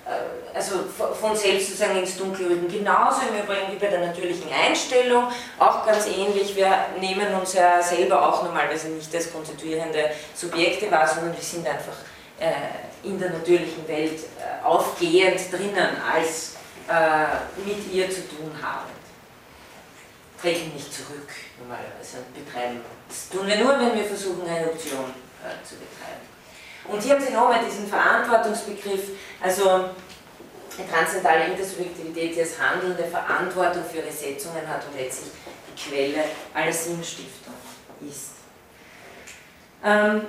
äh, also von selbst sozusagen ins Dunkel rücken. Genauso im Übrigen wie bei der natürlichen Einstellung, auch ganz ähnlich, wir nehmen uns ja selber auch normalerweise nicht als konstituierende Subjekte wahr, sondern wir sind einfach in der natürlichen Welt äh, aufgehend drinnen, als mit ihr zu tun habend. Treten nicht zurück normalerweise und betreiben. Das tun wir nur, wenn wir versuchen, eine Option zu betreiben. Und hier haben Sie nochmal diesen Verantwortungsbegriff, also die transzendentale Intersubjektivität, die als handelnde Verantwortung für ihre Setzungen hat und letztlich die Quelle aller Sinnstiftung ist. Ähm,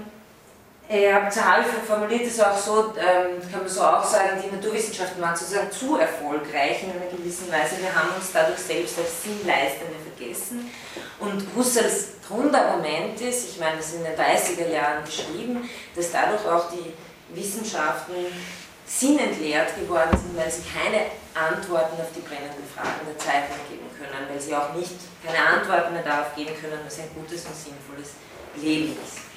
er Zahl formuliert es auch so, ähm, kann man so auch sagen, die Naturwissenschaften waren sozusagen zu erfolgreich in einer gewissen Weise. Wir haben uns dadurch selbst als Sinnleistende vergessen. Und Husserls Grundargument ist, ich meine, das ist in den 30er Jahren geschrieben, dass dadurch auch die Wissenschaften sinnentleert geworden sind, weil sie keine Antworten auf die brennenden Fragen der Zeit mehr geben können, weil sie auch nicht keine Antworten mehr darauf geben können, was ein gutes und sinnvolles Leben ist.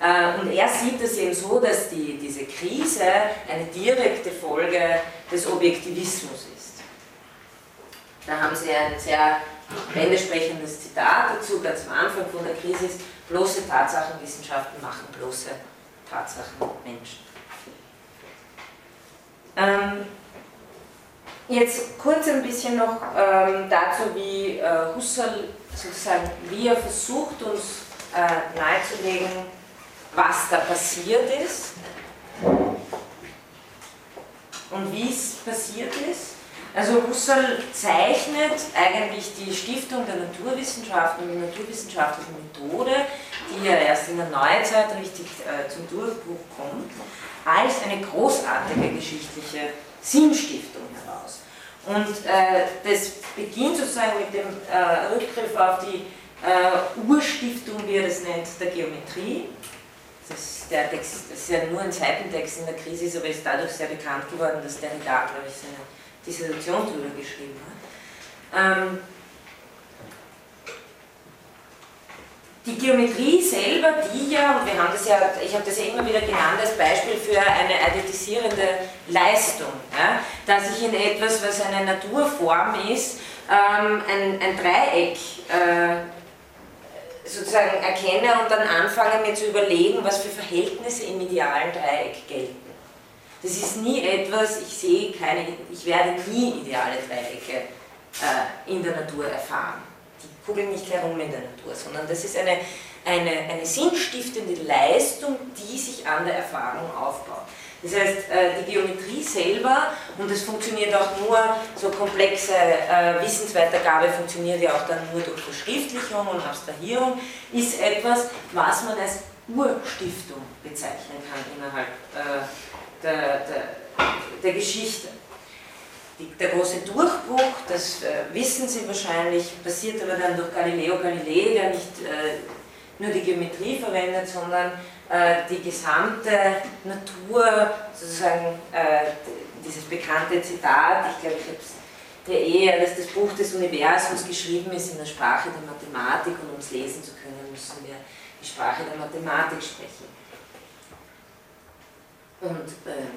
Äh, und er sieht es eben so, dass die, diese Krise eine direkte Folge des Objektivismus ist. Da haben Sie ein sehr wendesprechendes Zitat dazu, ganz am Anfang von der Krise ist, bloße Tatsachenwissenschaften machen bloße Tatsachenmenschen. Ähm, jetzt kurz ein bisschen noch ähm, dazu, wie äh, Husserl sozusagen, wie er versucht, uns äh, nahezulegen, was da passiert ist und wie es passiert ist. Also Husserl zeichnet eigentlich die Stiftung der Naturwissenschaften und die naturwissenschaftliche Methode, die ja erst in der Neuzeit richtig äh, zum Durchbruch kommt, als eine großartige geschichtliche Sinnstiftung heraus. Und äh, das beginnt sozusagen mit dem äh, Rückgriff auf die äh, Urstiftung, wie er das nennt, der Geometrie. Das, der Text das ist ja nur ein Seitentext in der Krise, ist aber ist dadurch sehr bekannt geworden, dass der Derrida, glaube ich, seine Dissertation darüber geschrieben hat. Ähm, die Geometrie selber, die ja, und wir haben das ja, ich habe das ja immer wieder genannt als Beispiel für eine additisierende Leistung, ja, dass ich in etwas, was eine Naturform ist, ähm, ein, ein, Dreieck äh, sozusagen erkenne und dann anfange mir zu überlegen, was für Verhältnisse im idealen Dreieck gelten. Das ist nie etwas, ich sehe keine, ich werde nie ideale Dreiecke äh, in der Natur erfahren kugeln nicht herum in der Natur, sondern das ist eine, eine, eine sinnstiftende Leistung, die sich an der Erfahrung aufbaut. Das heißt, äh, die Geometrie selber, und das funktioniert auch nur, so komplexe äh, Wissensweitergabe funktioniert ja auch dann nur durch Verschriftlichung und Abstrahierung, ist etwas, was man als Urstiftung bezeichnen kann innerhalb äh, der, der, der Geschichte. Der große Durchbruch, das wissen Sie wahrscheinlich, passiert aber dann durch Galileo Galilei, der nicht nur die Geometrie verwendet, sondern äh, die gesamte Natur, sozusagen äh, dieses bekannte Zitat, ich glaube, ich habe es der Ehe, dass das Buch des Universums geschrieben ist in der Sprache der Mathematik und um es lesen zu können, müssen wir die Sprache der Mathematik sprechen. Und ähm,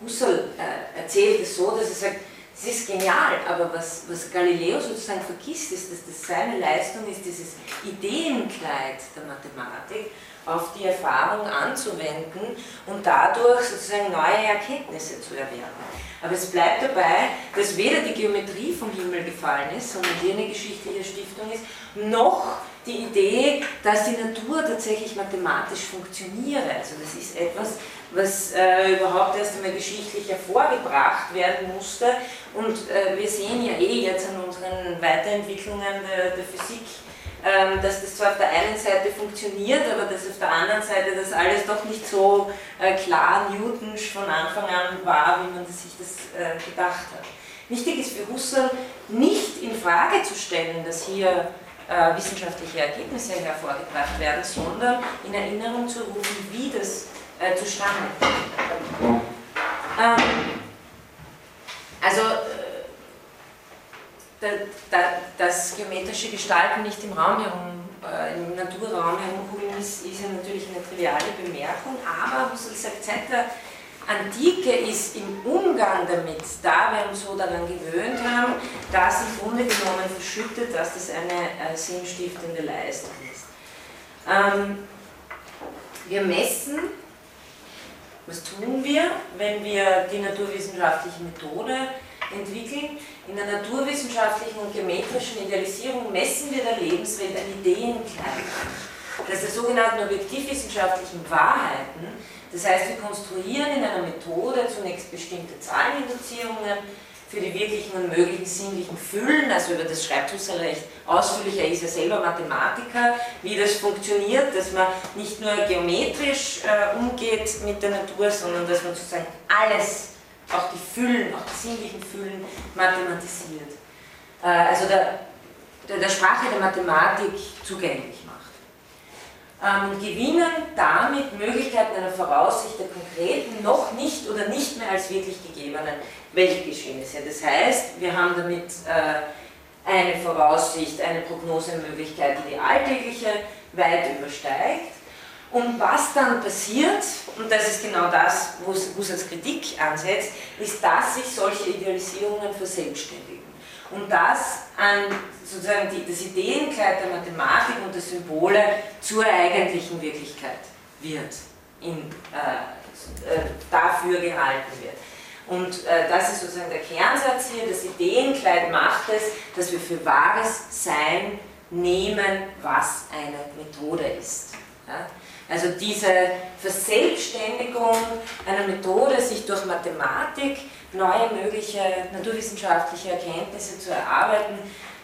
Husserl äh, erzählt es so, dass er sagt, es ist genial, aber was, was Galileo sozusagen vergisst, ist, dass das seine Leistung ist, dieses Ideenkleid der Mathematik auf die Erfahrung anzuwenden und dadurch sozusagen neue Erkenntnisse zu erwerben. Aber es bleibt dabei, dass weder die Geometrie vom Himmel gefallen ist, sondern die eine geschichtliche Stiftung ist, noch die Idee, dass die Natur tatsächlich mathematisch funktioniere. Also das ist etwas, was äh, überhaupt erst einmal geschichtlich hervorgebracht werden musste. Und äh, wir sehen ja eh jetzt an unseren Weiterentwicklungen der, der Physik, ähm, dass das zwar auf der einen Seite funktioniert, aber dass auf der anderen Seite das alles doch nicht so äh, klar Newtonsch von Anfang an war, wie man sich das äh, gedacht hat. Wichtig ist für Husserl nicht in Frage zu stellen, dass hier äh, wissenschaftliche Ergebnisse hervorgebracht werden, sondern in Erinnerung zu rufen, wie das äh, zustande kommt. Ähm, also äh, da, da, dass geometrische Gestalten nicht im Raum herum, äh, im Naturraum herumkugeln, ist, ist ja natürlich eine triviale Bemerkung, aber Husserl sagt, seit der Antike ist im Umgang damit, da wir uns so daran gewöhnt haben, dass im Grunde genommen verschüttet, dass das eine äh, sinnstiftende Leistung ist. Ähm, wir messen, was tun wir, wenn wir die naturwissenschaftliche Methode entwickeln? In der naturwissenschaftlichen und geometrischen Idealisierung messen wir der Lebenswelt ein Ideenkleid. Das der sogenannten objektivwissenschaftlichen Wahrheiten das heißt, wir konstruieren in einer Methode zunächst bestimmte Zahleninduzierungen für die wirklichen und möglichen sinnlichen Füllen, also über das schreibt Husserl recht ausführlich, er ist ja selber Mathematiker, wie das funktioniert, dass man nicht nur geometrisch äh, umgeht mit der Natur, sondern dass man sozusagen alles, auch die Füllen, auch die sinnlichen Füllen mathematisiert. Äh, also der, der, der Sprache der Mathematik zugänglich ähm, gewinnen damit Möglichkeiten einer Voraussicht der konkreten, noch nicht oder nicht mehr als wirklich gegebenen Weltgeschehnisse. Das heißt, wir haben damit äh, eine Voraussicht, eine Prognosemöglichkeit, die die alltägliche weit übersteigt. Und was dann passiert, und das ist genau das, wo Husserls Kritik ansetzt, ist, dass sich solche Idealisierungen verselbstständigen. Und das an sozusagen die, das Ideenkleid der Mathematik und der Symbole zur eigentlichen Wirklichkeit wird, in, äh, äh, dafür gehalten wird. Und äh, das ist sozusagen der Kernsatz hier, das Ideenkleid macht es, dass wir für wahres Sein nehmen, was eine Methode ist. Ja? Also diese Verselbstständigung einer Methode, sich durch Mathematik neue mögliche naturwissenschaftliche Erkenntnisse zu erarbeiten,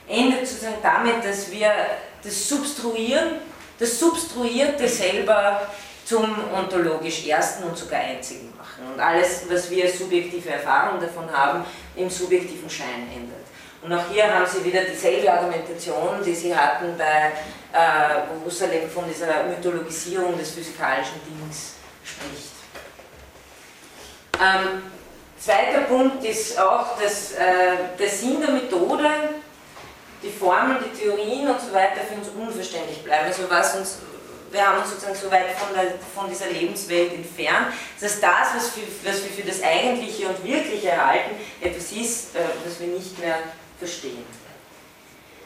endet sozusagen damit, dass wir das Substruieren, das Substruierte selber zum ontologisch Ersten und sogar Einzigen machen und alles, was wir als subjektive Erfahrung davon haben, im subjektiven Schein ändert. Und auch hier haben Sie wieder dieselbe Argumentation, die Sie hatten bei äh, Husserl von dieser Mythologisierung des physikalischen Dings spricht. Ähm, zweiter Punkt ist auch, dass äh, der Sinn der Methode die Formeln, die Theorien und so weiter für uns unverständlich bleiben. Also was uns, wir haben uns sozusagen so weit von, der, von dieser Lebenswelt entfernt, dass das, was, für, was wir für das Eigentliche und Wirkliche halten, etwas ist, äh, was wir nicht mehr verstehen.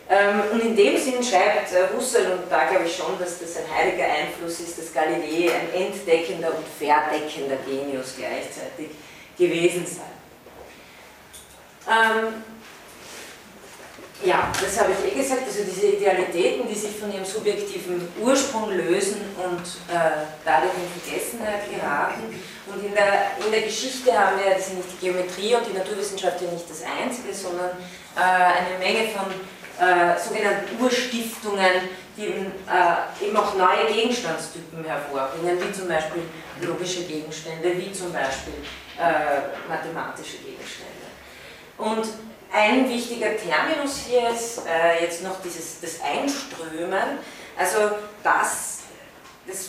Ähm, und in dem Sinn schreibt äh, Husserl, und da glaube ich schon, dass das ein heiliger Einfluss ist, dass Galilei ein entdeckender und verdeckender Genius gleichzeitig gewesen sei. Ähm, ja, das habe ich eh gesagt, also diese Idealitäten, die sich von ihrem subjektiven Ursprung lösen und äh, dadurch in Vergessenheit geraten. Und in der, in der Geschichte haben wir, das nicht die Geometrie und die Naturwissenschaft ja nicht das Einzige, sondern äh, eine Menge von äh, sogenannten Urstiftungen, die eben, äh, eben auch neue Gegenstandstypen hervorbringen, wie zum Beispiel logische Gegenstände, wie zum Beispiel äh, mathematische Gegenstände. Und ein wichtiger Terminus hier ist äh, jetzt noch dieses, das Einströmen. Also das, das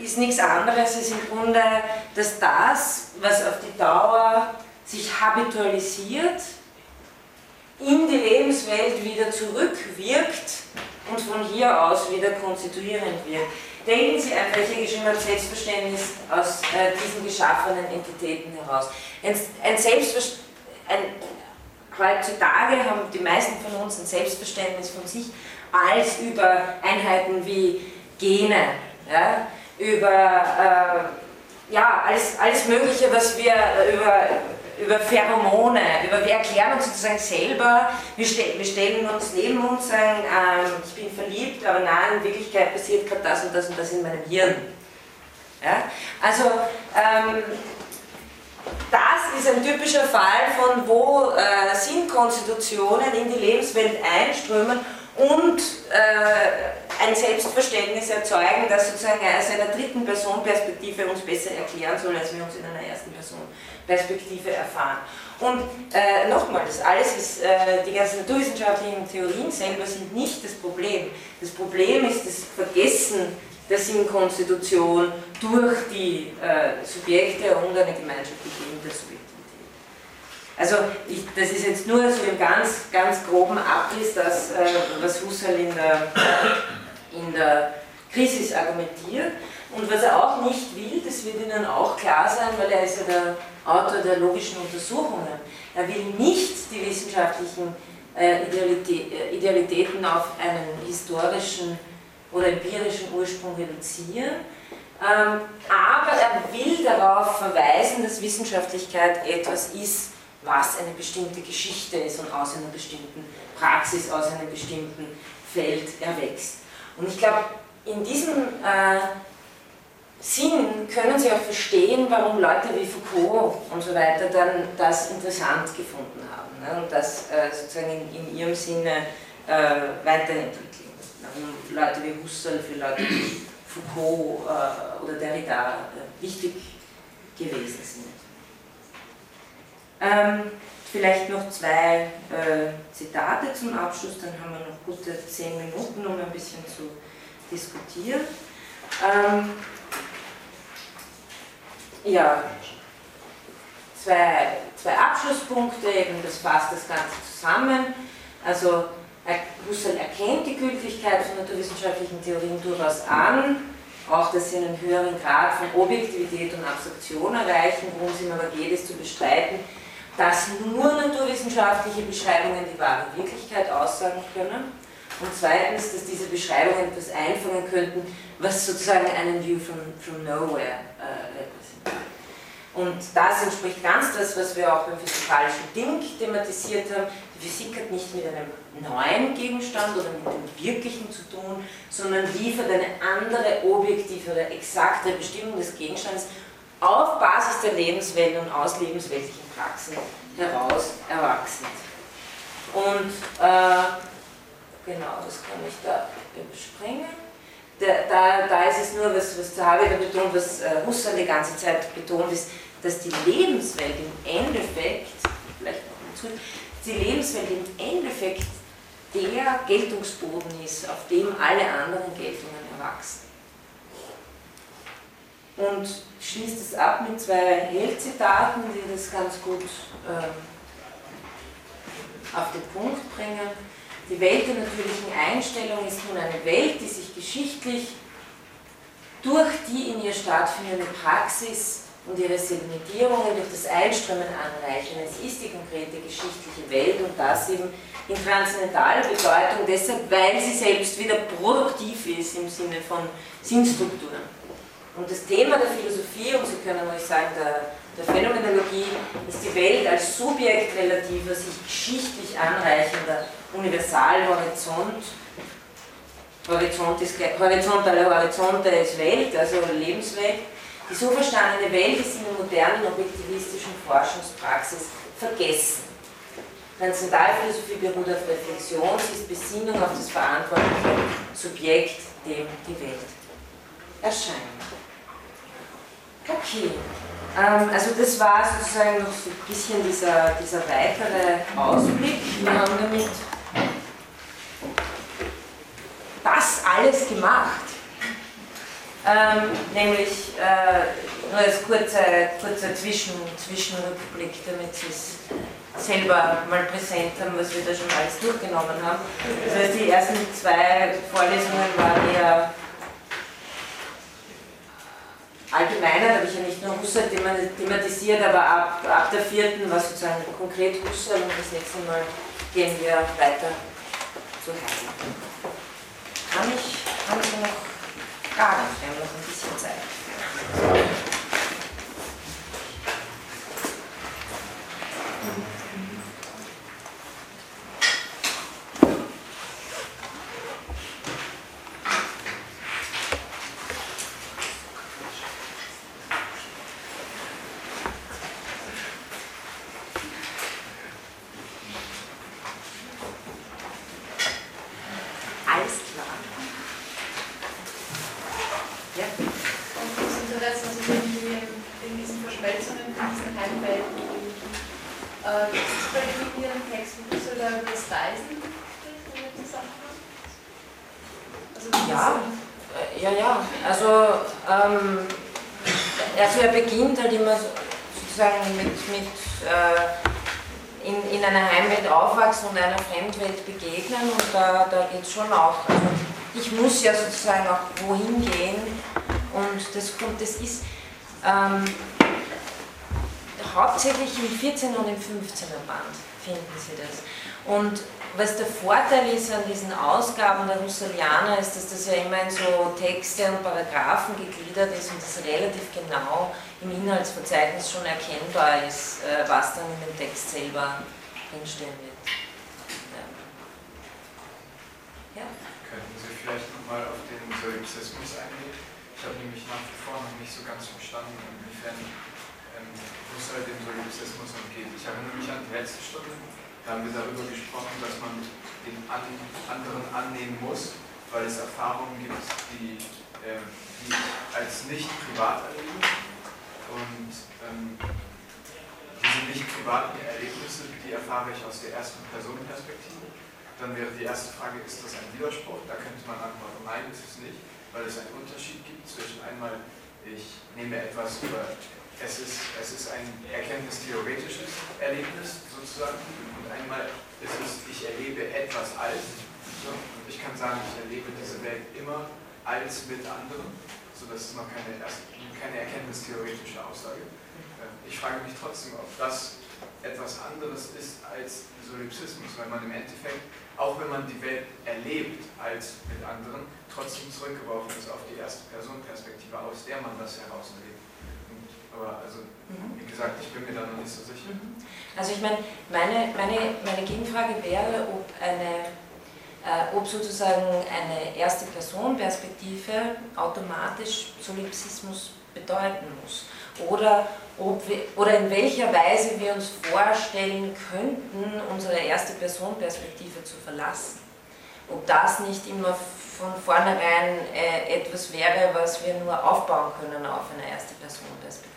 ist nichts anderes als im Grunde, dass das, was auf die Dauer sich habitualisiert, in die Lebenswelt wieder zurückwirkt und von hier aus wieder konstituierend wird. Denken Sie hier geschrieben ein Selbstverständnis aus äh, diesen geschaffenen Entitäten heraus. Ein, ein Selbstverständnis, heutzutage haben die meisten von uns ein Selbstverständnis von sich als über Einheiten wie Gene, ja, über äh, ja, alles, alles Mögliche, was wir über, über Pheromone, über wir erklären uns sozusagen selber, wir, ste wir stellen uns neben uns, sagen, ähm, ich bin verliebt, aber nein, in Wirklichkeit passiert gerade das und das und das in meinem Hirn. Ja? Also ähm, das ist ein typischer Fall von, wo äh, Sinnkonstitutionen in die Lebenswelt einströmen, und äh, ein Selbstverständnis erzeugen, das sozusagen aus einer dritten Person Perspektive uns besser erklären soll, als wir uns in einer ersten Person Perspektive erfahren. Und äh, nochmal, das alles ist, äh, die ganzen naturwissenschaftlichen Theorien selber sind nicht das Problem. Das Problem ist das Vergessen der Sinnkonstitution durch die äh, Subjekte und eine gemeinschaftliche Intersubjektivität. Also ich, das ist jetzt nur so im ganz, ganz groben Abriss, das, äh, was Husserl in der, in der Krisis argumentiert. Und was er auch nicht will, das wird Ihnen auch klar sein, weil er ist ja der Autor der logischen Untersuchungen. Er will nicht die wissenschaftlichen äh, äh, Idealitäten auf einen historischen oder empirischen Ursprung reduzieren, ähm, aber er will darauf verweisen, dass Wissenschaftlichkeit etwas ist, was eine bestimmte Geschichte ist und aus einer bestimmten Praxis, aus einem bestimmten Feld erwächst. Und ich glaube, in diesem äh, Sinn können Sie auch verstehen, warum Leute wie Foucault und so weiter dann das interessant gefunden haben ne, und das äh, sozusagen in, in, ihrem Sinne äh, weiterentwickeln. Leute wie Husserl für Leute wie Foucault äh, oder Derrida wichtig gewesen sind. Ähm, vielleicht noch zwei äh, Zitate zum Abschluss, dann haben wir noch gute zehn Minuten, um ein bisschen zu diskutieren. Ähm, ja, zwei, zwei Abschlusspunkte, eben das fasst das Ganze zusammen. Also Husserl erkennt die Gültigkeit von naturwissenschaftlichen Theorien durchaus an, auch dass sie einen höheren Grad von Objektivität und Abstraktion erreichen, worum es ihm aber geht, ist zu bestreiten, dass nur naturwissenschaftliche Beschreibungen die wahre Wirklichkeit aussagen können. Und zweitens, dass diese Beschreibungen etwas einfangen könnten, was sozusagen einen View from, from Nowhere äh, und das entspricht ganz das, was wir auch beim physikalischen Ding thematisiert haben. Physik hat nicht mit einem neuen Gegenstand oder mit dem Wirklichen zu tun, sondern liefert eine andere objektive oder exakte Bestimmung des Gegenstands auf Basis der Lebenswelt und aus lebensweltlichen Praxen heraus erwachsen. Und äh, genau, das kann ich da überspringen. Da, da, ist es nur, was, was Zahavi betont, was äh, Husserl die ganze Zeit betont, ist, dass die Lebenswelt im Endeffekt, vielleicht noch mal zurück, die Lebenswelt im Endeffekt der Geltungsboden ist, auf dem alle anderen Geltungen erwachsen. Und schließt es ab mit zwei Held-Zitaten, die das ganz gut äh, auf den Punkt bringen. Die Welt der natürlichen Einstellung ist nun eine Welt, die sich geschichtlich durch die in ihr stattfindende Praxis und ihre Sedimentierungen durch das Einströmen anreichen. Es ist die konkrete geschichtliche Welt und das eben in transzendentaler Bedeutung, deshalb, weil sie selbst wieder produktiv ist im Sinne von Sinnstrukturen. Und das Thema der Philosophie, und Sie können ruhig sagen, der, der Phänomenologie, ist die Welt als subjektrelativer, sich geschichtlich anreichender Universalhorizont. Horizont ist, Horizont aller Horizonte ist Welt, also Lebenswelt die so verstandene Welt ist in der modernen objektivistischen Forschungspraxis vergessen. Transzendentalphilosophie beruht auf Reflexion, sie ist Besinnung auf das verantwortliche Subjekt, dem die Welt erscheint. Okay, ähm, also das war sozusagen noch so ein bisschen dieser, dieser weitere Ausblick. Wir haben damit das alles gemacht ähm, nämlich äh, nur als kurzer, kurzer Zwischen, Zwischenrückblick, damit Sie es selber mal präsent haben, was wir da schon alles durchgenommen haben. Das heißt, die ersten zwei Vorlesungen waren eher allgemeiner, da habe ich ja nicht nur Husserl thematisiert, aber ab, ab der vierten war sozusagen konkret Husserl und das nächste Mal gehen wir weiter zu Heidegger. Kann ich, kann ich noch Fragen. Wir haben noch ein bisschen Zeit. Ja. Muss ja sozusagen auch wohin gehen und das kommt, das ist ähm, hauptsächlich im 14. und im 15. Band finden Sie das. Und was der Vorteil ist an diesen Ausgaben der Husserlianer, ist, dass das ja immer in so Texte und Paragraphen gegliedert ist und das relativ genau im Inhaltsverzeichnis schon erkennbar ist, äh, was dann in dem Text selber drinstehen wird. Ja. Könnten Sie vielleicht nochmal auf den Solipsismus eingehen? Ich habe nämlich nach wie vor noch nicht so ganz verstanden, inwiefern ähm, Husserl dem Solipsismus entgeht. Ich erinnere mich an die letzte Stunde, da haben wir darüber gesprochen, dass man den anderen annehmen muss, weil es Erfahrungen gibt, die, äh, die als nicht privat erleben. Und ähm, diese nicht privaten Erlebnisse, die erfahre ich aus der ersten Personenperspektive. Dann wäre die erste Frage, ist das ein Widerspruch? Da könnte man antworten, nein, ist es nicht, weil es einen Unterschied gibt zwischen einmal, ich nehme etwas über, es ist, es ist ein erkenntnistheoretisches Erlebnis sozusagen, einmal ist es, ich erlebe etwas als, so, und ich kann sagen, ich erlebe diese Welt immer als mit anderen, so das ist noch keine, keine erkenntnistheoretische Aussage. Ich frage mich trotzdem, ob das etwas anderes ist als Solipsismus, weil man im Endeffekt, auch wenn man die Welt erlebt als mit anderen, trotzdem zurückgeworfen ist auf die erste Personenperspektive, aus der man das herauslebt. Aber also, mhm. wie gesagt, ich bin mir da noch nicht so sicher. Mhm. Also ich meine, meine, meine, meine Gegenfrage wäre, ob eine äh, ob sozusagen eine erste Person-Perspektive automatisch Solipsismus bedeuten muss. Oder, wir, oder in welcher Weise wir uns vorstellen könnten, unsere erste Person-Perspektive zu verlassen. Ob das nicht immer von vornherein äh, etwas wäre, was wir nur aufbauen können auf eine erste Person-Perspektive.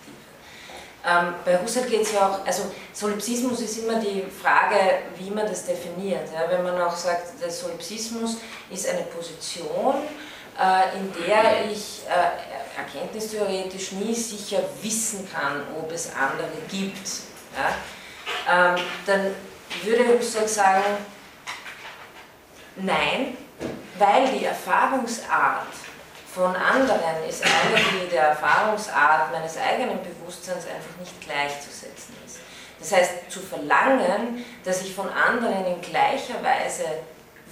Ähm, bei Husserl geht es ja auch, also Solipsismus ist immer die Frage, wie man das definiert. Ja? Wenn man auch sagt, der Solipsismus ist eine Position, in der ich äh, erkenntnistheoretisch nie sicher wissen kann, ob es andere gibt, ja? ähm, dann würde Husserl sagen, nein, weil die Erfahrungsart von anderen ist eine, die der Erfahrungsart meines eigenen Bewusstseins einfach nicht gleichzusetzen ist. Das heißt, zu verlangen, dass ich von anderen in gleicher Weise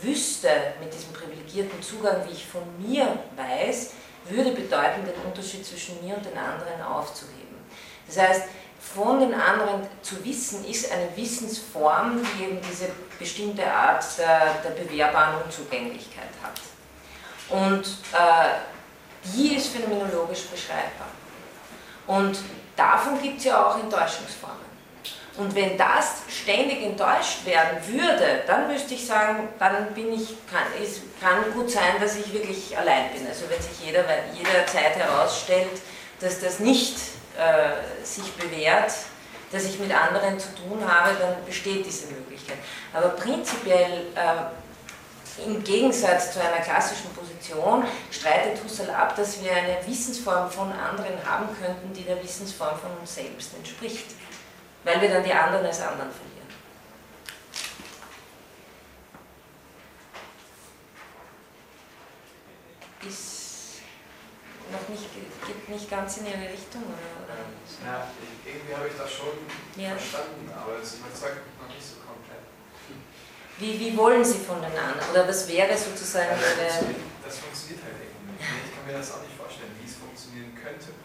wüsste, mit diesem privilegierten Zugang, wie ich von mir weiß, würde bedeuten, den Unterschied zwischen mir und den anderen aufzuheben. Das heißt, von den anderen zu wissen, ist eine Wissensform, die eben diese bestimmte Art der, der bewährbaren Unzugänglichkeit hat. Und äh, die ist phänomenologisch beschreibbar. Und davon gibt es ja auch Enttäuschungsformen. Und wenn das ständig enttäuscht werden würde, dann müsste ich sagen, dann bin ich, kann, es kann gut sein, dass ich wirklich allein bin. Also wenn sich jeder, jederzeit herausstellt, dass das nicht äh, sich bewährt, dass ich mit anderen zu tun habe, dann besteht diese Möglichkeit. Aber prinzipiell äh, im Gegensatz zu einer klassischen Position streitet Husserl ab, dass wir eine Wissensform von anderen haben könnten, die der Wissensform von uns selbst entspricht, weil wir dann die anderen als anderen verlieren. Ist noch nicht, geht nicht ganz in Ihre Richtung, oder? oder? Ja, irgendwie habe ich das schon ja. verstanden, aber es überzeugt mich noch nicht so wie, wie wollen Sie voneinander? Oder was wäre sozusagen ja, das, Ihre... Das funktioniert halt irgendwie nicht. Ich kann mir das auch nicht vorstellen, wie es funktionieren könnte.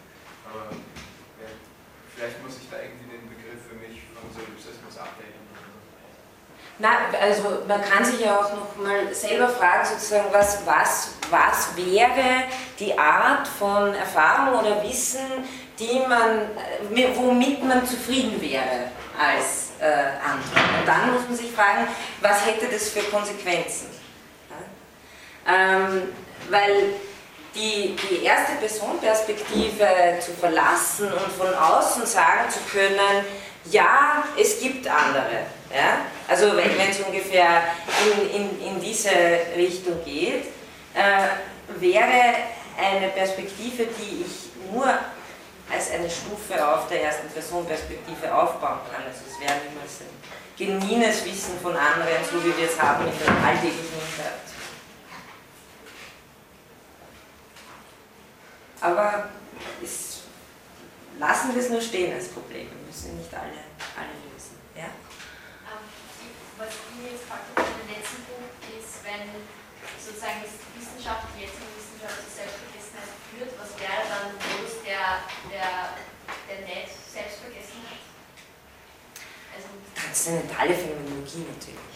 Aber ja, vielleicht muss ich da irgendwie den Begriff für mich von Solipsismus updaten. Na, also man kann sich ja auch noch mal selber fragen, sozusagen, was, was, was wäre die Art von Erfahrung oder Wissen, die man, womit man zufrieden wäre als äh, andere. Und dann muss man sich fragen, was hätte das für Konsequenzen? Ja? Ähm, weil die, die erste Personperspektive zu verlassen und von außen sagen zu können, ja, es gibt andere. Ja? Also wenn es ungefähr in, in, in diese Richtung geht, äh, wäre eine Perspektive, die ich nur als eine Stufe auf der ersten Personperspektive aufbauen kann. Also es wäre niemals ein genuines Wissen von anderen, so wie wir es haben in der alltäglichen Interaktion. Aber es, lassen wir es nur stehen als Problem. Wir müssen nicht alle, alle lösen. Ja? Ähm, was mir jetzt gefragt in dem letzten Punkt ist, wenn sozusagen die Wissenschaft, die jetzige Wissenschaft zur Selbstvergessenheit führt, was wäre dann ein Modus, der, der, der nicht selbstvergessen hat? Also, Transzendentale Phänomenologie natürlich.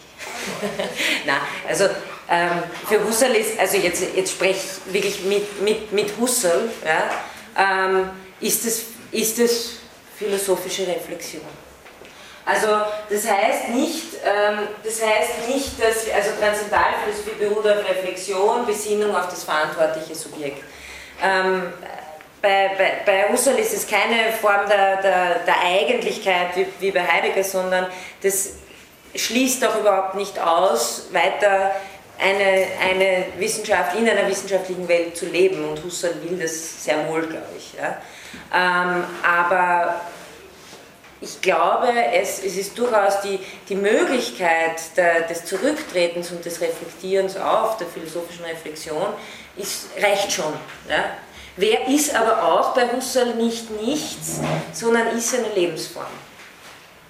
Na, also ähm, für Husserl ist, also jetzt, jetzt spreche ich wirklich mit, mit, mit Husserl, ja, ähm, ist, es, ist es philosophische Reflexion. Also das heißt nicht, ähm, das heißt nicht, dass also Transzendentalphilosophie beruht auf Reflexion, Besinnung auf das verantwortliche Subjekt. Ähm, bei, bei, bei Husserl ist es keine Form der, der, der Eigentlichkeit wie, wie bei Heidegger, sondern das schließt auch überhaupt nicht aus, weiter eine, eine Wissenschaft in einer wissenschaftlichen Welt zu leben. Und Husserl will das sehr wohl, glaube ich. Ja. Ähm, aber ich glaube, es, es ist durchaus die, die Möglichkeit der, des Zurücktretens und des Reflektierens auf der philosophischen Reflexion ist, reicht schon. Ja. Wer ist aber auch bei Husserl nicht nichts, sondern ist eine Lebensform.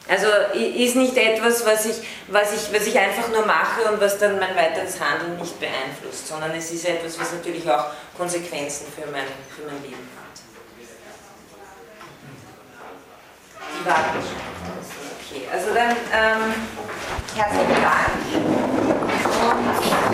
Also ist nicht etwas, was ich, was, ich, was ich einfach nur mache und was dann mein weiteres Handeln nicht beeinflusst, sondern es ist etwas, was natürlich auch Konsequenzen für mein, für mein Leben hat. Die warten Okay, also dann ähm, herzlichen Dank. Und